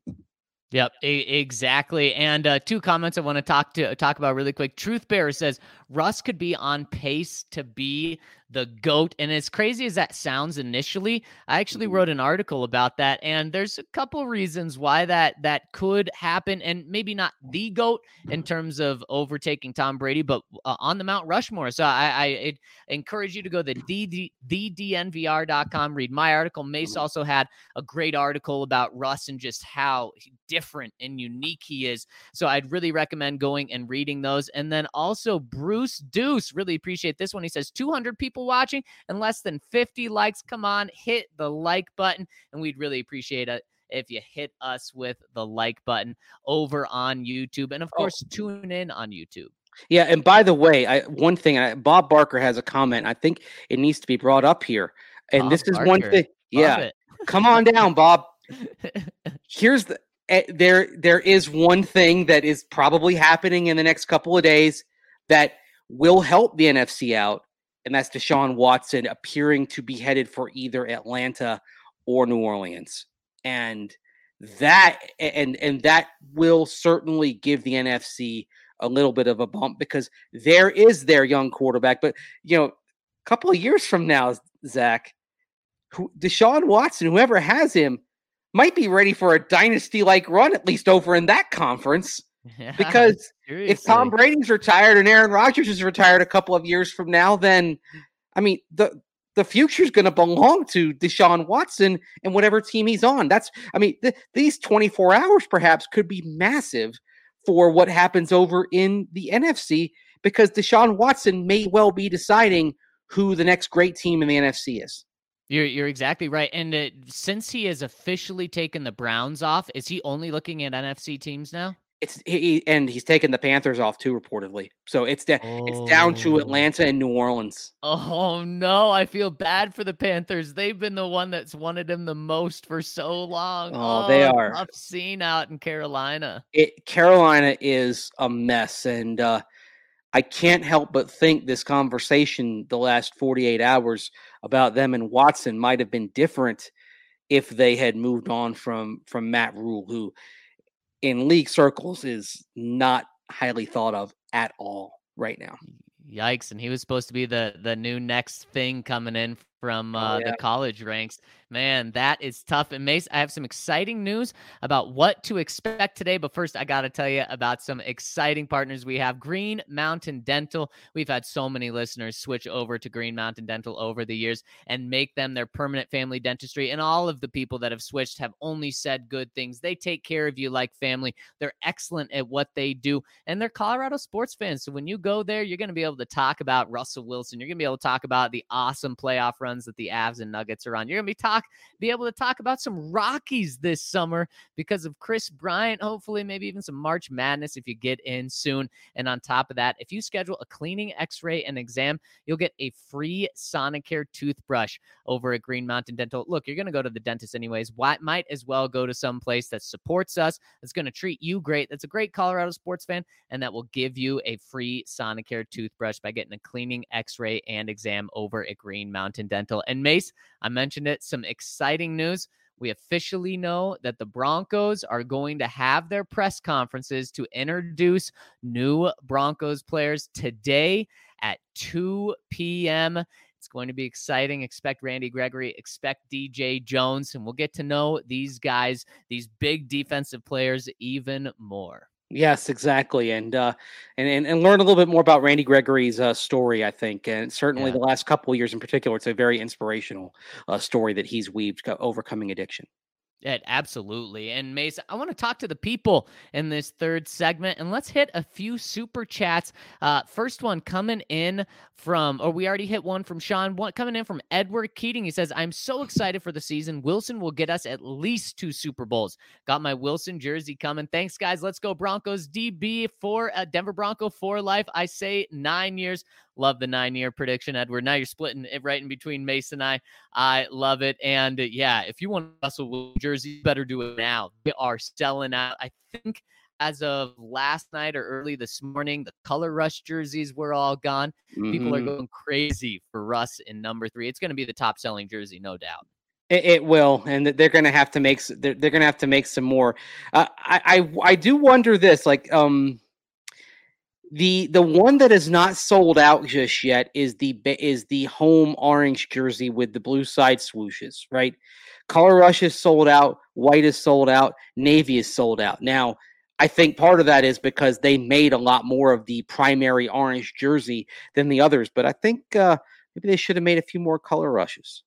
Yep, exactly. And uh, two comments I want to talk to talk about really quick. Truth Bear says Russ could be on pace to be the goat, and as crazy as that sounds initially, I actually Mhm. wrote an article about that, and there's a couple reasons why that that could happen, and maybe not the goat in terms of overtaking Tom Brady, but uh, on the Mount Rushmore. So I, I I'd encourage you to go to the ddnvr.com, read my article. Mace also had a great article about Russ and just how different and unique he is. So I'd really recommend going and reading those. And then also Bruce Deuce, really appreciate this one. He says 200 people watching and less than 50 likes. Come on, hit the like button, and we'd really appreciate it if you hit us with the like button over on YouTube, and of Oh. course tune in on YouTube. Yeah, and by the way, I, one thing I, Bob Barker has a comment. I think it needs to be brought up here, and Bob this is one thing. Yeah, come on down, Bob. Here's the eh, there. There is one thing that is probably happening in the next couple of days that will help the NFC out, and that's Deshaun Watson appearing to be headed for either Atlanta or New Orleans, and that and and that will certainly give the NFC a little bit of a bump because there is their young quarterback. But you know, a couple of years from now, Zach, who Deshaun Watson, whoever has him, might be ready for a dynasty like run, at least over in that conference. Yeah, Because if Tom. Brady's retired and Aaron Rodgers is retired a couple of years from now, then I mean the the future's going to belong to Deshaun Watson and whatever team he's on. That's I mean th- these 24 hours perhaps could be massive for what happens over in the NFC because Deshaun Watson may well be deciding who the next great team in the NFC is. You're you're exactly right. And uh, since he has officially taken the Browns off, is he only looking at NFC teams now? It's he, and he's taken the Panthers off too, reportedly. So it's da- it's down to Oh. Atlanta and New Orleans. Oh no, I feel bad for the Panthers. They've been the one that's wanted him the most for so long. Oh, they are. Tough scene out in Carolina. It Carolina is a mess, and uh, I can't help but think this conversation the last forty eight hours about them and Watson might have been different if they had moved on from from Matt Rhule, who in league circles is not highly thought of at all right now. Yikes! And he was supposed to be the the new next thing coming in from Oh, uh, yeah. the college ranks. Man, that is tough. And Mace, I have some exciting news about what to expect today. But first, I got to tell you about some exciting partners we have. Green Mountain Dental. We've had so many listeners switch over to Green Mountain Dental over the years and make them their permanent family dentistry. And all of the people that have switched have only said good things. They take care of you like family. They're excellent at what they do. And they're Colorado sports fans. So when you go there, you're going to be able to talk about Russell Wilson. You're going to be able to talk about the awesome playoff runs that the Avs and Nuggets are on. You're to be talk be able to talk about some Rockies this summer because of Kris Bryant. Hopefully, maybe even some March Madness if you get in soon. And on top of that, if you schedule a cleaning, X-ray, and exam, you'll get a free Sonicare toothbrush over at Green Mountain Dental. Look, you're to go to the dentist anyways. Why might as well go to some place that supports us, that's to treat you great, that's a great Colorado sports fan, and that will give you a free Sonicare toothbrush by getting a cleaning, X-ray, and exam over at Green Mountain Dental. And Mace, I mentioned it, some exciting news. We officially know that the Broncos are going to have their press conferences to introduce new Broncos players today at 2 p.m. It's going to be exciting. Expect Randy Gregory, expect DJ Jones, and we'll get to know these guys, these big defensive players, even more. Yes, exactly, and uh, and, and and learn a little bit more about Randy Gregory's uh, story. I think, and certainly Yeah. the last couple of years in particular, it's a very inspirational uh, story that he's weaved overcoming addiction. It absolutely. And Mace, I want to talk to the people in this third segment and let's hit a few super chats. Uh, first one coming in from, or we already hit one from Sean, one coming in from Edward Keating. He says, I'm so excited for the season. Wilson will get us at least two Super Bowls. Got my Wilson jersey coming. Thanks, guys. Let's go Broncos DB for uh, Denver Bronco for life. I say nine years. Love the nine year prediction, Edward. Now you're splitting it right in between Mace and I. I love it. And uh, yeah, if you want Russell Wilson jersey, you better do it now. They are selling out. I think as of last night or early this morning, the color rush jerseys were all gone. People are Mhm. going crazy for Russ in number three. It's going to be the top selling jersey, no doubt. It, it will, and they're going to have to make. They're, they're going to have to make some more. Uh, I, I I do wonder this, like um, the the one that is not sold out just yet is the is the home orange jersey with the blue side swooshes, right? Color rush is sold out, white is sold out, navy is sold out. Now, I think part of that is because they made a lot more of the primary orange jersey than the others, but I think uh, maybe they should have made a few more color rushes.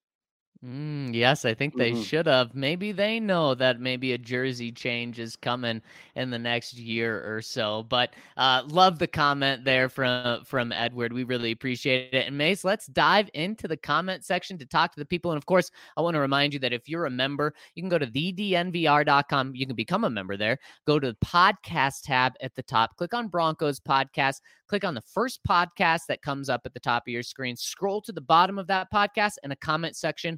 Mm, yes, I think they Mhm. should have. Maybe they know that maybe a jersey change is coming in the next year or so. But uh, love the comment there from from Edward. We really appreciate it. And Mace, let's dive into the comment section to talk to the people. And of course, I want to remind you that if you're a member, you can go to thednvr.com. You can become a member there. Go to the podcast tab at the top. Click on Broncos podcast. Click on the first podcast that comes up at the top of your screen. Scroll to the bottom of that podcast, and a comment section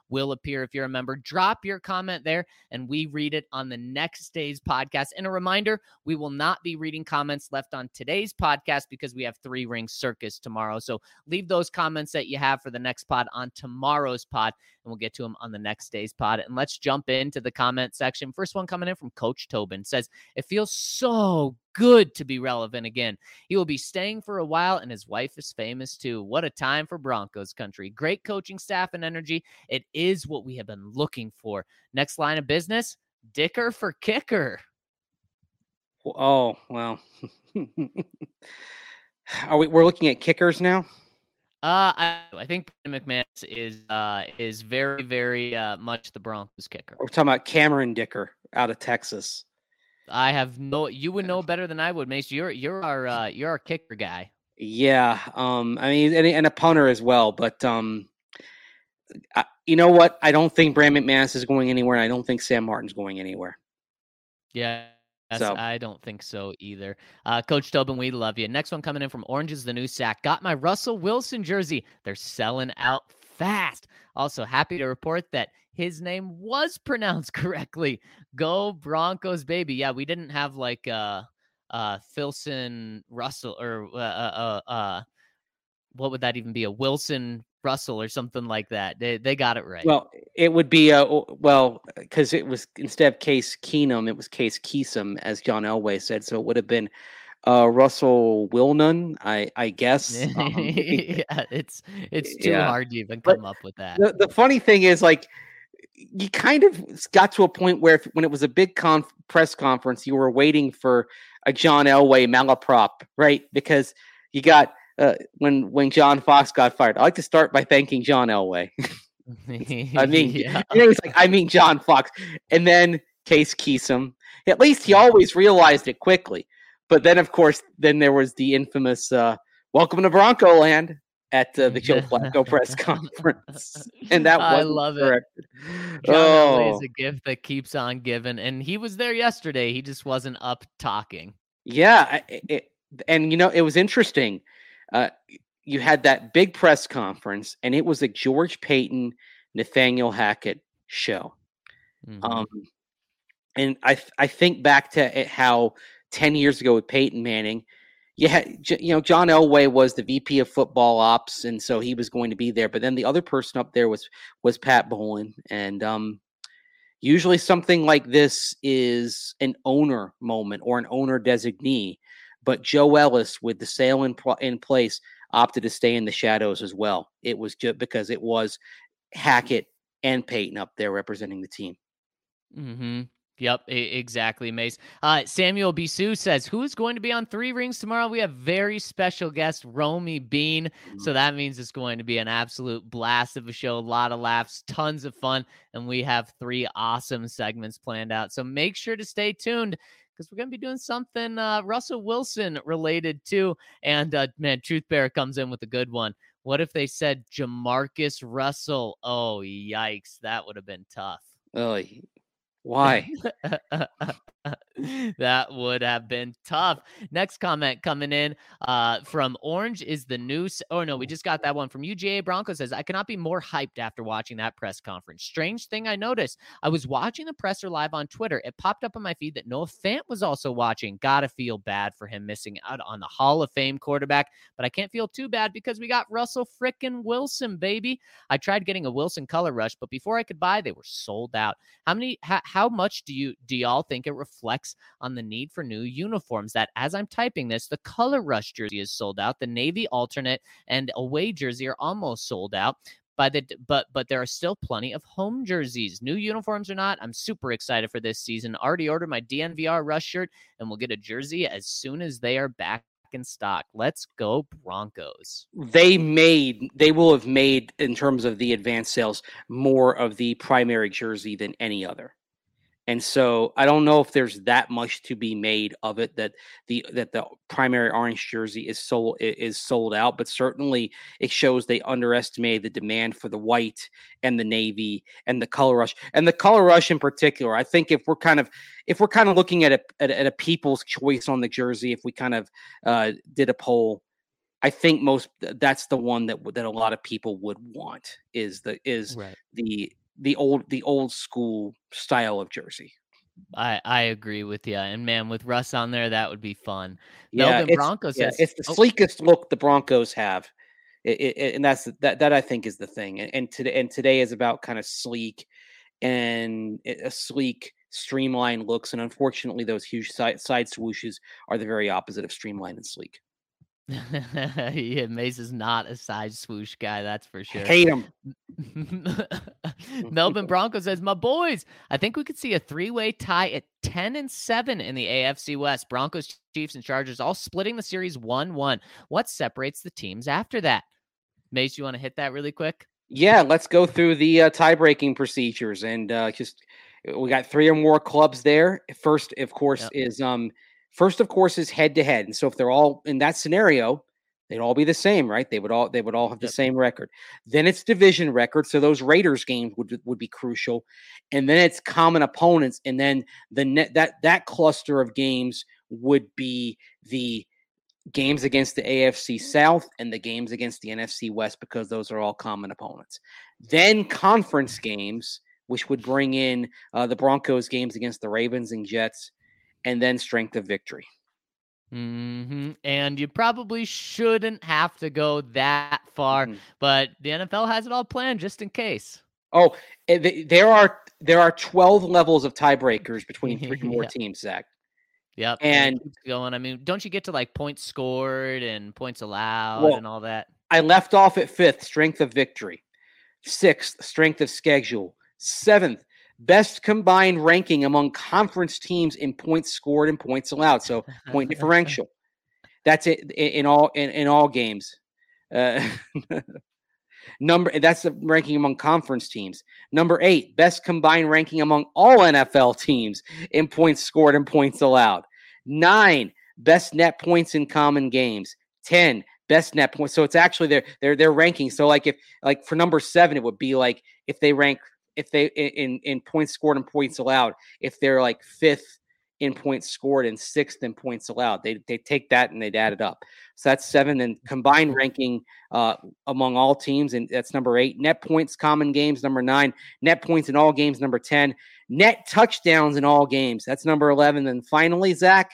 will appear if you're a member. Drop your comment there, and we read it on the next day's podcast. And a reminder we will not be reading comments left on today's podcast because we have three ring circus tomorrow. So leave those comments that you have for the next pod on tomorrow's pod, and we'll get to them on the next day's pod. And let's jump into the comment section. First one coming in from Coach Tobin says, It feels so good to be relevant again. He will be staying for a while, and his wife is famous too. What a time for Broncos country. Great coaching staff and energy. It is what we have been looking for. Next line of business Dicker for kicker. Oh well. Are we? We're looking at kickers now. Uh, I, I think McManus is uh is very very uh much the Broncos kicker. We're talking about Cameron Dicker out of Texas. I have no. You would know better than I would, Mace. You're you're our uh, you're our kicker guy. Yeah. Um. I mean, and, and a punter as well. But um, I, you know what? I don't think Brandon McManus is going anywhere. And I don't think Sam Martin's going anywhere. Yeah. So- I don't think so either. Uh, Coach Tobin, we love you. Next one coming in from Orange is the New Sack. Got my Russell Wilson jersey. They're selling out fast. Also, happy to report that his name was pronounced correctly. Go Broncos, baby. Yeah, we didn't have like uh uh Filson Russell or uh uh uh, uh what would that even be? A Wilson Russell or something like that. They they got it right. Well, it would be uh well because it was instead of Case Keenum, it was Case Keesum, as John Elway said. So it would have been uh, Russell Wilson, I I guess. Um, yeah, it's it's too yeah. hard to even But come up with that. the, the funny thing is like you kind of got to a point where if, when it was a big conf- press conference you were waiting for a john elway malaprop right because you got uh, when when john fox got fired i like to start by thanking john elway i mean yeah. you know, he's like i mean john fox and then case Keesum. at least he always realized it quickly but then of course then there was the infamous uh, welcome to bronco land at uh, the Joe Flacco press conference, and that I love it. corrected. John Elway is Oh, a gift that keeps on giving, and he was there yesterday. He just wasn't up talking. yeah, I- it, and you know it was interesting. Uh, you had that big press conference, and it was a George Paton, Nathaniel Hackett show. Mhm. Um, and I I think back to it how ten years ago with Peyton Manning, you had you know John Elway was the VP of football ops, and so he was going to be there. But then the other person up there was was Pat Bowlen, and um, usually something like this is an owner moment or an owner designee. But Joe Ellis, with the sale in pl- in place, opted to stay in the shadows as well. It was just because it was Hackett and Peyton up there representing the team. Mm-hmm. Yep, exactly, Mace. Uh, Samuel Bisou says, "Who is going to be on Three Rings tomorrow?" We have very special guest Romi Bean, so that means it's going to be an absolute blast of a show. A lot of laughs, tons of fun, and we have three awesome segments planned out. So make sure to stay tuned because we're going to be doing something uh, Russell Wilson related too. And uh, man, Truth Bear comes in with a good one. What if they said Jamarcus Russell? Oh, yikes! That would have been tough. Oh, why? that would have been tough. Next comment coming in uh, from Orange is the news. Oh no, we just got that one from UGA Bronco says I cannot be more hyped after watching that press conference. Strange thing I noticed. I was watching the presser live on Twitter. It popped up on my feed that Noah Fant was also watching. Gotta feel bad for him missing out on the Hall of Fame quarterback, but I can't feel too bad because we got Russell frickin' Wilson, baby. I tried getting a Wilson color rush, but before I could buy, they were sold out. How many? How, how much do you do y'all think it reflects on the need for new uniforms? That as I'm typing this, the color rush jersey is sold out. The navy alternate and away jersey are almost sold out. By the but but there are still plenty of home jerseys. New uniforms or not, I'm super excited for this season. Already ordered my DNVR rush shirt, and we'll get a jersey as soon as they are back in stock. Let's go Broncos. they made they will have made in terms of the advanced sales more of the primary jersey than any other and so i don't know if there's that much to be made of it that the that the primary orange jersey is sold is sold out but certainly it shows they underestimated the demand for the white and the navy and the color rush and the color rush in particular i think if we're kind of if we're kind of looking at a at, a- at a people's choice on the jersey if we kind of uh did a poll I think most that's the one that that a lot of people would want is the is Right. the the old the old school style of jersey. I I agree with you. And man, with Russ on there, that would be fun. Yeah, Broncos yeah, says it's the oh, sleekest look the Broncos have, I- I- I- and that's that that I think is the thing. And, and today and today is about kind of sleek and eh, a sleek, streamlined looks. And unfortunately, those huge side side swooshes are the very opposite of streamlined and sleek. yeah, Mace is not a side swoosh guy, that's for sure. Hate them. Melbourne Broncos says, "My boys, I think we could see a three-way tie at 10 and 7 in the AFC West. Broncos, Chiefs, and Chargers all splitting the series 1-1. What separates the teams after that?" Mace, you want to hit that really quick? Yeah, let's go through the uh, tie breaking procedures and uh, just we got three or more clubs there. First, of course, Yep. is um first, of course, is head to head. And so if they're all in that scenario, they'd all be the same, right? They would all they would all have the same record. Then it's division record. So those Raiders games would would be crucial. And then it's common opponents. And then the net that that cluster of games would be the games against the AFC South and the games against the NFC West because those are all common opponents. Then conference games, which would bring in uh, the Broncos games against the Ravens and Jets, and then strength of victory. hmm And you probably shouldn't have to go that far, Mhm. but the NFL has it all planned just in case. Oh, eh, there are there are twelve levels of tiebreakers between three or more teams. Zach, Yep. And- going. I mean, don't you get to like points scored and points allowed Well, and all that? I left off at fifth, strength of victory. Sixth, strength of schedule. Seventh, best combined ranking among conference teams in points scored and points allowed. So point differential. That's it in, all in, in all games. Uh, number that's the ranking among conference teams. Number eight, best combined ranking among all NFL teams in points scored and points allowed. Nine, best net points in common games. Ten, best net points. So it's actually their their their ranking. So like if like for number seven, it would be like if they rank if they in in points scored and points allowed, if they're like fifth in points scored and sixth in points allowed. They they take that and they'd add it up. So that's seven. And combined ranking uh, among all teams, and that's number eight. Net points, common games, number nine. Net points in all games, number ten. Net touchdowns in all games. That's number eleven. And finally, Zach,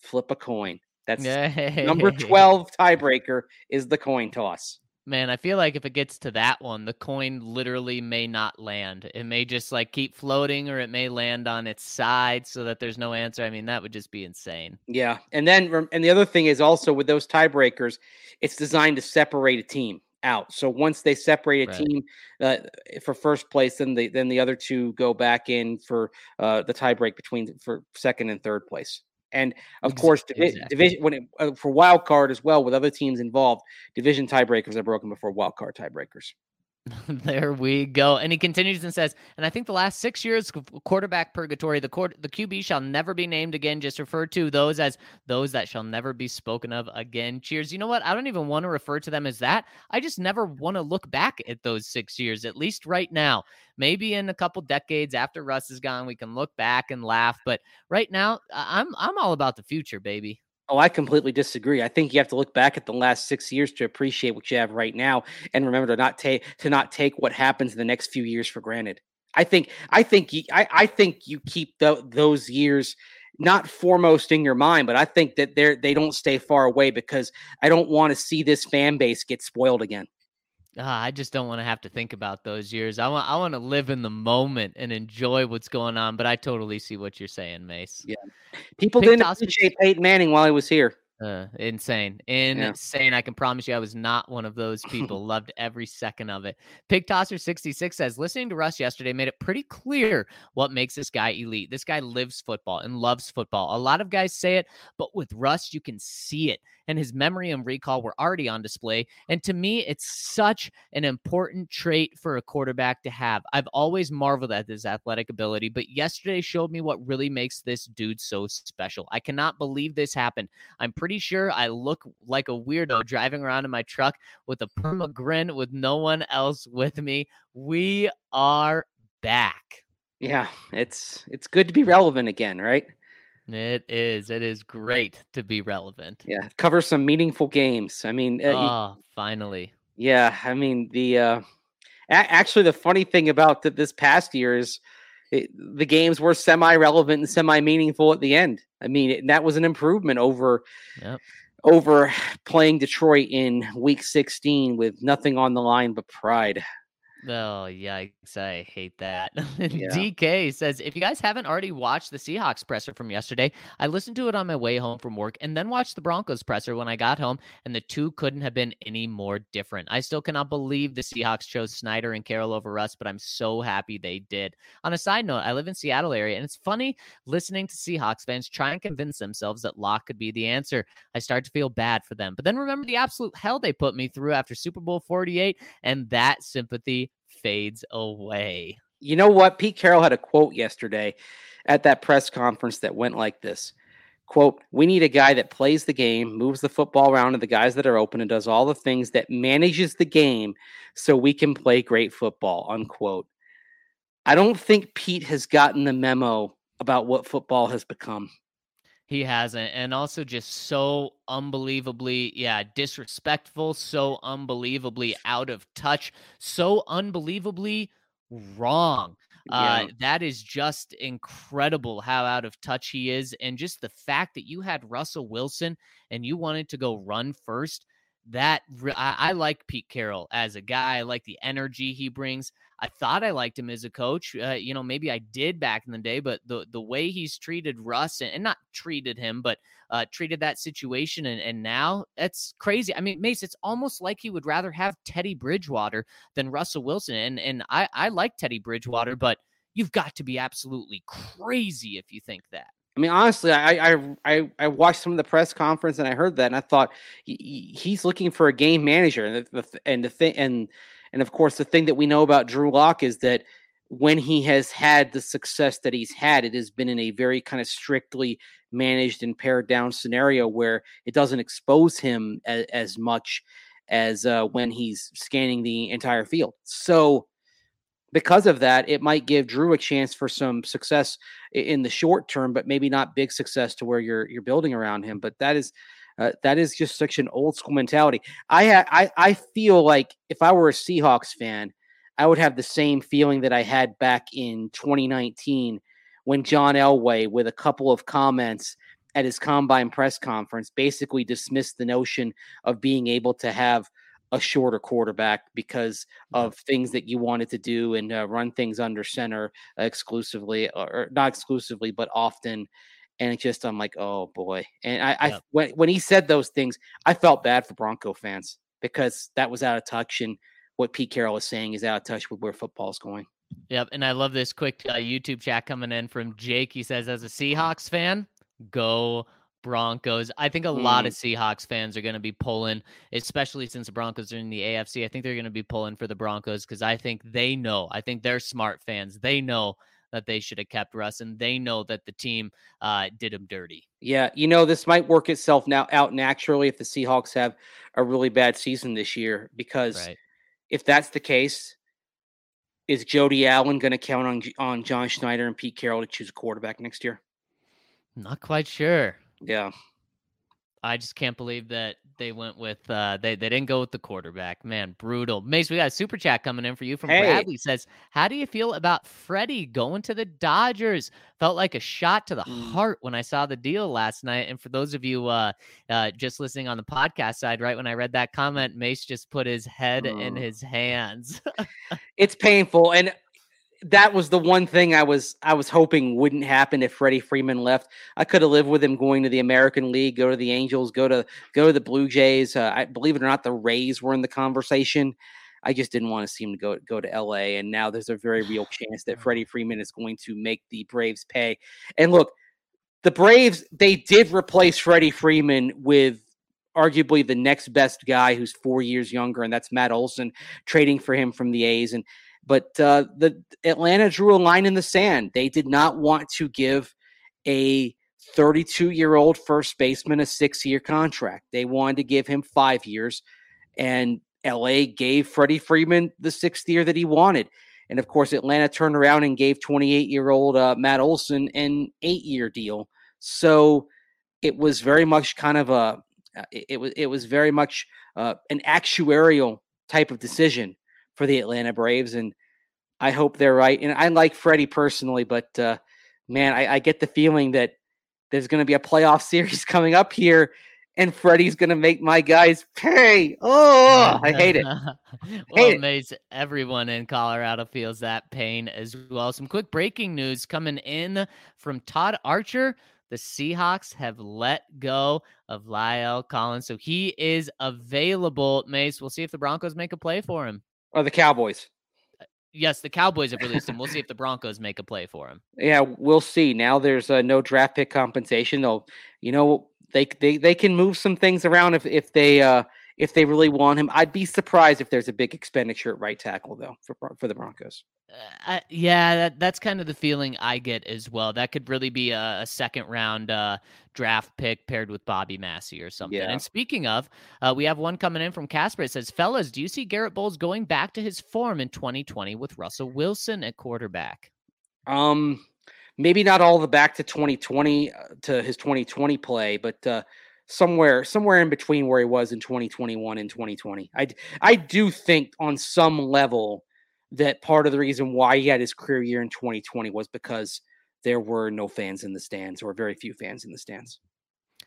flip a coin. That's number twelve tiebreaker is the coin toss. Man, I feel like if it gets to that one, the coin literally may not land. It may just like keep floating or it may land on its side so that there's no answer. I mean, that would just be insane. Yeah, and then and the other thing is also with those tiebreakers, it's designed to separate a team out. So once they separate a Right. team uh, for first place, then the then the other two go back in for uh, the tiebreak between for second and third place. And of Ex- course, divi- exactly. division when it, uh, for wild card as well with other teams involved, division tiebreakers are broken before wild card tiebreakers. there we go. And he continues and says, and I think the last six years quarterback purgatory, the court, the QB shall never be named again. Just refer to those as those that shall never be spoken of again. Cheers. You know what? I don't even want to refer to them as that. I just never want to look back at those six years, at least right now. Maybe in a couple decades after Russ is gone, we can look back and laugh. But right now, I'm I'm all about the future, baby. Oh, I completely disagree. I think you have to look back at the last six years to appreciate what you have right now, and remember to not take to not take what happens in the next few years for granted. I think I think you, I, I think you keep tho- those years not foremost in your mind, but I think that they're they don't stay far away because I don't want to see this fan base get spoiled again. I just don't want to have to think about those years. I want I want to live in the moment and enjoy what's going on. But I totally see what you're saying, Mace. Yeah. People didn't appreciate Peyton Manning while he was here. Uh, insane. Insane. I can promise you I was not one of those people. Loved every second of it. Pig Tosser 66 says listening to Russ yesterday made it pretty clear what makes this guy elite. This guy lives football and loves football. A lot of guys say it, but with Russ, you can see it. And his memory and recall were already on display. And to me, it's such an important trait for a quarterback to have. I've always marveled at his athletic ability, but yesterday showed me what really makes this dude so special. I cannot believe this happened. I'm pretty sure I look like a weirdo driving around in my truck with a perma grin with no one else with me. We are back. Yeah, it's it's good to be relevant again, right? It is. It is great to be relevant. Yeah, cover some meaningful games. I mean, uh, you- Oh, finally. Yeah, I mean the uh, a- actually the funny thing about th- this past year is it, the games were semi-relevant and semi-meaningful at the end. I mean, it, that was an improvement over Yep. over playing Detroit in Week 16 with nothing on the line but pride. Oh, yikes. I hate that. Yeah. DK says, if you guys haven't already watched the Seahawks presser from yesterday, I listened to it on my way home from work and then watched the Broncos presser when I got home, and the two couldn't have been any more different. I still cannot believe the Seahawks chose Schneider and Carroll over us, but I'm so happy they did. On a side note, I live in Seattle area, and it's funny listening to Seahawks fans try and convince themselves that Lock could be the answer. I start to feel bad for them, but then remember the absolute hell they put me through after Super Bowl 48, and that sympathy fades away. You know what? Pete Carroll had a quote yesterday at that press conference that went like this. Quote, we need a guy that plays the game, moves the football around to the guys that are open, and does all the things that manages the game so we can play great football. Unquote. I don't think Pete has gotten the memo about what football has become. He hasn't. And also just so unbelievably, yeah, disrespectful, so unbelievably out of touch, so unbelievably wrong. Uh, that is just incredible how out of touch he is. And just the fact that you had Russell Wilson and you wanted to go run first. that I, I, like Pete Carroll as a guy. I like the energy he brings. I thought I liked him as a coach. Uh, you know, maybe I did back in the day, but the the way he's treated Russ and, and not treated him, but uh, treated that situation, and, and now it's crazy. I mean, Mace, it's almost like he would rather have Teddy Bridgewater than Russell Wilson, and and I I like Teddy Bridgewater, but you've got to be absolutely crazy if you think that. I mean, honestly, I, I I I watched some of the press conference and I heard that, and I thought he, he's looking for a game manager, and the, the and the thing and and of course, the thing that we know about Drew Lock is that when he has had the success that he's had, it has been in a very kind of strictly managed and pared down scenario where it doesn't expose him as, as much as uh, when he's scanning the entire field. So, because of that, it might give Drew a chance for some success in the short term, but maybe not big success to where you're you're building around him. But that is uh, that is just such an old school mentality. I, I I feel like if I were a Seahawks fan, I would have the same feeling that I had back in 2019 when John Elway, with a couple of comments at his combine press conference, basically dismissed the notion of being able to have a shorter quarterback because of things that you wanted to do and uh, run things under center exclusively, or not exclusively, but often and it's just I'm like, oh boy. And I, I when when he said those things, I felt bad for Bronco fans because that was out of touch, and what Pete Carroll is saying is out of touch with where football's going. Yep, and I love this quick uh, YouTube chat coming in from Jake. He says, as a Seahawks fan, go Broncos. I think a mm. lot of. Seahawks fans are going to be pulling, especially since the Broncos are in the AFC. I think they're going to be pulling for the Broncos because I think they know. I think they're smart fans. They know that they should have kept Russ, and they know that the team uh, did him dirty. Yeah, you know this might work itself now out naturally if the Seahawks have a really bad season this year, because right. if that's the case, is Jody Allen going to count on on John Schneider and Pete Carroll to choose a quarterback next year? Not quite sure. Yeah. I just can't believe that they went with uh they, they didn't go with the quarterback. Man, brutal. Mace, we got a super chat coming in for you from hey. Bradley says, How do you feel about Freddie going to the Dodgers? Felt like a shot to the mm. heart when I saw the deal last night. And for those of you uh, uh just listening on the podcast side, right when I read that comment, Mace just put his head mm. in his hands. it's painful. And that was the one thing I was I was hoping wouldn't happen if Freddie Freeman left. I could have lived with him going to the American League, go to the Angels, go to go to the Blue Jays. Uh, I believe it or not, the Rays were in the conversation. I just didn't want to see him to go go to LA, and now there's a very real chance that Freddie Freeman is going to make the Braves pay. And look, the Braves they did replace Freddie Freeman with arguably the next best guy who's four years younger, and that's Matt Olson, trading for him from the A's and. But uh, the Atlanta drew a line in the sand. They did not want to give a 32 year old first baseman a six year contract. They wanted to give him five years, and LA gave Freddie Freeman the sixth year that he wanted. And of course, Atlanta turned around and gave 28 year old uh, Matt Olson an eight year deal. So it was very much kind of a uh, it was it was very much uh, an actuarial type of decision for the Atlanta Braves, and I hope they're right. And I like Freddie personally, but uh, man, I, I get the feeling that there's going to be a playoff series coming up here, and Freddie's going to make my guys pay. Oh, I hate it. well, hate Mace, everyone in Colorado feels that pain as well. Some quick breaking news coming in from Todd Archer. The Seahawks have let go of La'el Collins, so he is available. Mace, we'll see if the Broncos make a play for him. Or the Cowboys. Uh, yes, the Cowboys have released him. We'll see if the Broncos make a play for him. Yeah, we'll see. Now there's uh, no draft pick compensation. They'll, you know, they they they can move some things around if if they uh if they really want him. I'd be surprised if there's a big expenditure at right tackle though for for the Broncos. Uh, yeah, that, that's kind of the feeling I get as well. That could really be a, a second round uh, draft pick paired with Bobby Massie or something. Yeah. And speaking of, uh, we have one coming in from Casper. It says, "Fellas, do you see Garett Bolles going back to his form in 2020 with Russell Wilson at quarterback?" Um, maybe not all the back to 2020 uh, to his 2020 play, but uh, somewhere somewhere in between where he was in 2021 and 2020. I I do think on some level that part of the reason why he had his career year in 2020 was because there were no fans in the stands or very few fans in the stands.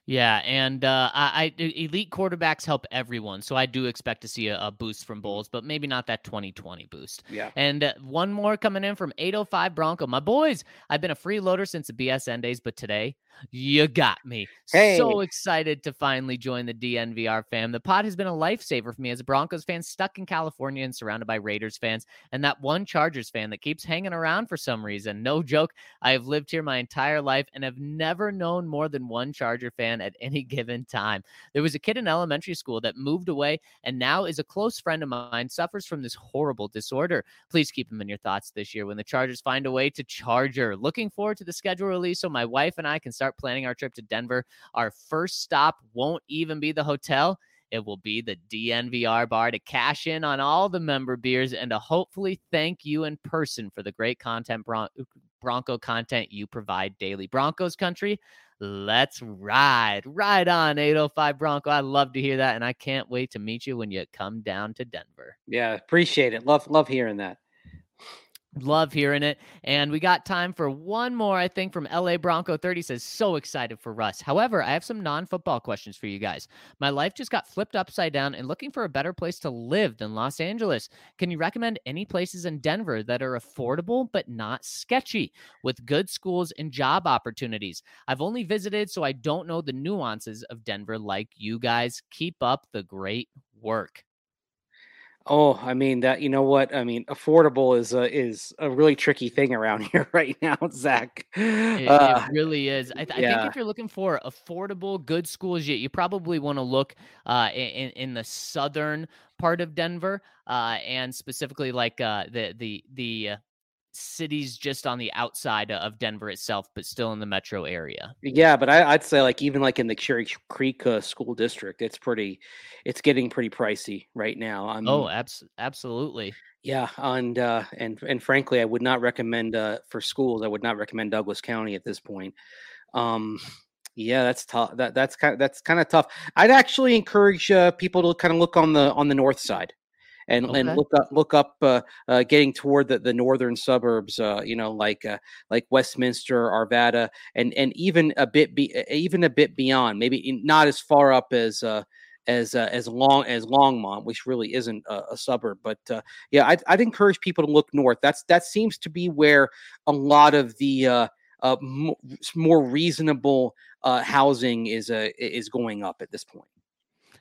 Yeah, and uh, I, I, elite quarterbacks help everyone, so I do expect to see a, a, boost from Bolles, but maybe not that 2020 boost. Yeah. And uh, one more coming in from 805 Bronco, my boys. I've been a freeloader since the BSN days, but today you got me. Hey. So excited to finally join the DNVR fam. The pod has been a lifesaver for me as a Broncos fan stuck in California and surrounded by Raiders fans, and that one Chargers fan that keeps hanging around for some reason. No joke. I have lived here my entire life and have never known more than one Charger fan at any given time. There was a kid in elementary school that moved away and now is a close friend of mine, suffers from this horrible disorder. Please keep him in your thoughts this year when the Chargers find a way to Charger. Looking forward to the schedule release so my wife and I can start planning our trip to Denver. Our first stop won't even be the hotel. It will be the DNVR bar to cash in on all the member beers and to hopefully thank you in person for the great content, Bron- Bronco content you provide daily. Broncos country, let's ride. Ride on 805 Bronco. I love to hear that. And I can't wait to meet you when you come down to Denver. Yeah, appreciate it. Love, love hearing that. Love hearing it. And we got time for one more, I think, from LA Bronco 30 says, so excited for Russ. However, I have some non football questions for you guys. My life just got flipped upside down and looking for a better place to live than Los Angeles. Can you recommend any places in Denver that are affordable but not sketchy with good schools and job opportunities? I've only visited, so I don't know the nuances of Denver like you guys. Keep up the great work. Oh, I mean that. You know what? I mean, affordable is a is a really tricky thing around here right now, Zach. It, Uh, it really is. I, th- I think if you're looking for affordable, good schools, you, you probably want to look uh, in in the southern part of Denver, uh, and specifically like uh, the the the uh, cities just on the outside of Denver itself, but still in the metro area. yeah, but I, I'd say like even like in the Cherry Creek uh, school district, it's pretty, it's getting pretty pricey right now. I mean, Oh, abs- absolutely. yeah, and uh, and and frankly, I would not recommend uh, for schools. I would not recommend Douglas County at this point. Um, yeah, that's tough. That that's kind of, that's kind of tough. I'd actually encourage uh, people to kind of look on the on the north side. And, and look up look up uh, uh, getting toward the, the northern suburbs, uh, you know, like uh, like Westminster, Arvada, and and even a bit be, even a bit beyond. Maybe not as far up as uh, as uh, as long as Longmont, which really isn't a, a suburb. But uh, yeah, I'd, I'd encourage people to look north. That's that seems to be where a lot of the uh, uh, mo- more reasonable uh, housing is uh, is going up at this point.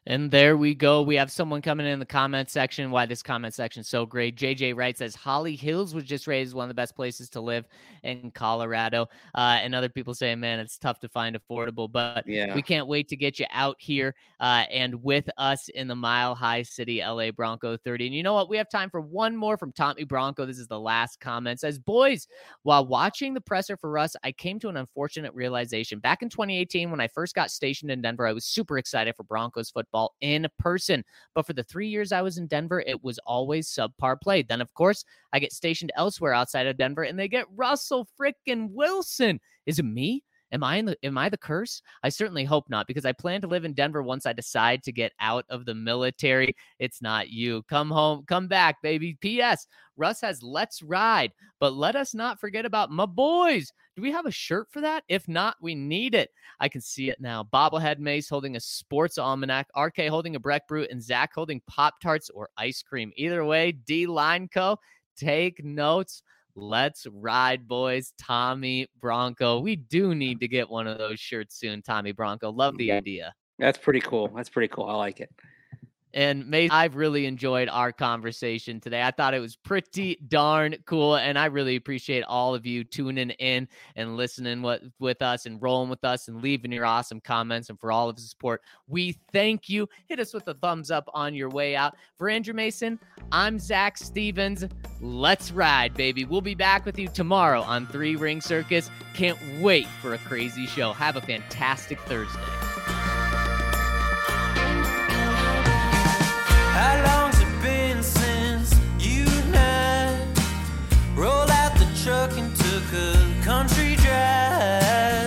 And there we go. We have someone coming in the comment section. Why this comment section is so great. JJ Wright says Holly Hills was just raised one of the best places to live in Colorado. Uh, and other people say, man, it's tough to find affordable, but Yeah. we can't wait to get you out here uh, and with us in the Mile High City, LA Bronco 30. And you know what? We have time for one more from Tommy Bronco. This is the last comment. Says, boys, while watching the presser for us, I came to an unfortunate realization. Back in 2018, when I first got stationed in Denver, I was super excited for Broncos football in person. But for the three years I was in Denver, it was always subpar play. Then, of course, I get stationed elsewhere outside of Denver and they get Russell frickin' Wilson. Is it me? Am I in the am I the curse? I certainly hope not because I plan to live in Denver once I decide to get out of the military. It's not you. Come home, come back, baby. PS. Russ has let's ride, but let us not forget about my boys. Do we have a shirt for that? If not, we need it. I can see it now. Bobblehead Mace holding a sports almanac, RK holding a Breck Brew, and Zach holding Pop Tarts or ice cream. Either way, D Line Co. Take notes. Let's ride, boys. Tommy Bronco. We do need to get one of those shirts soon, Tommy Bronco. Love the idea. That's pretty cool. That's pretty cool. I like it. And Mace, I've really enjoyed our conversation today. I thought it was pretty darn cool, and I really appreciate all of you tuning in and listening with us and rolling with us and leaving your awesome comments and for all of the support. We thank you. Hit us with a thumbs up on your way out. For Andrew Mason, I'm Zach Stevens. Let's ride, baby. We'll be back with you tomorrow on Three Ring Circus. Can't wait for a crazy show. Have a fantastic Thursday. Truck and took a country drive?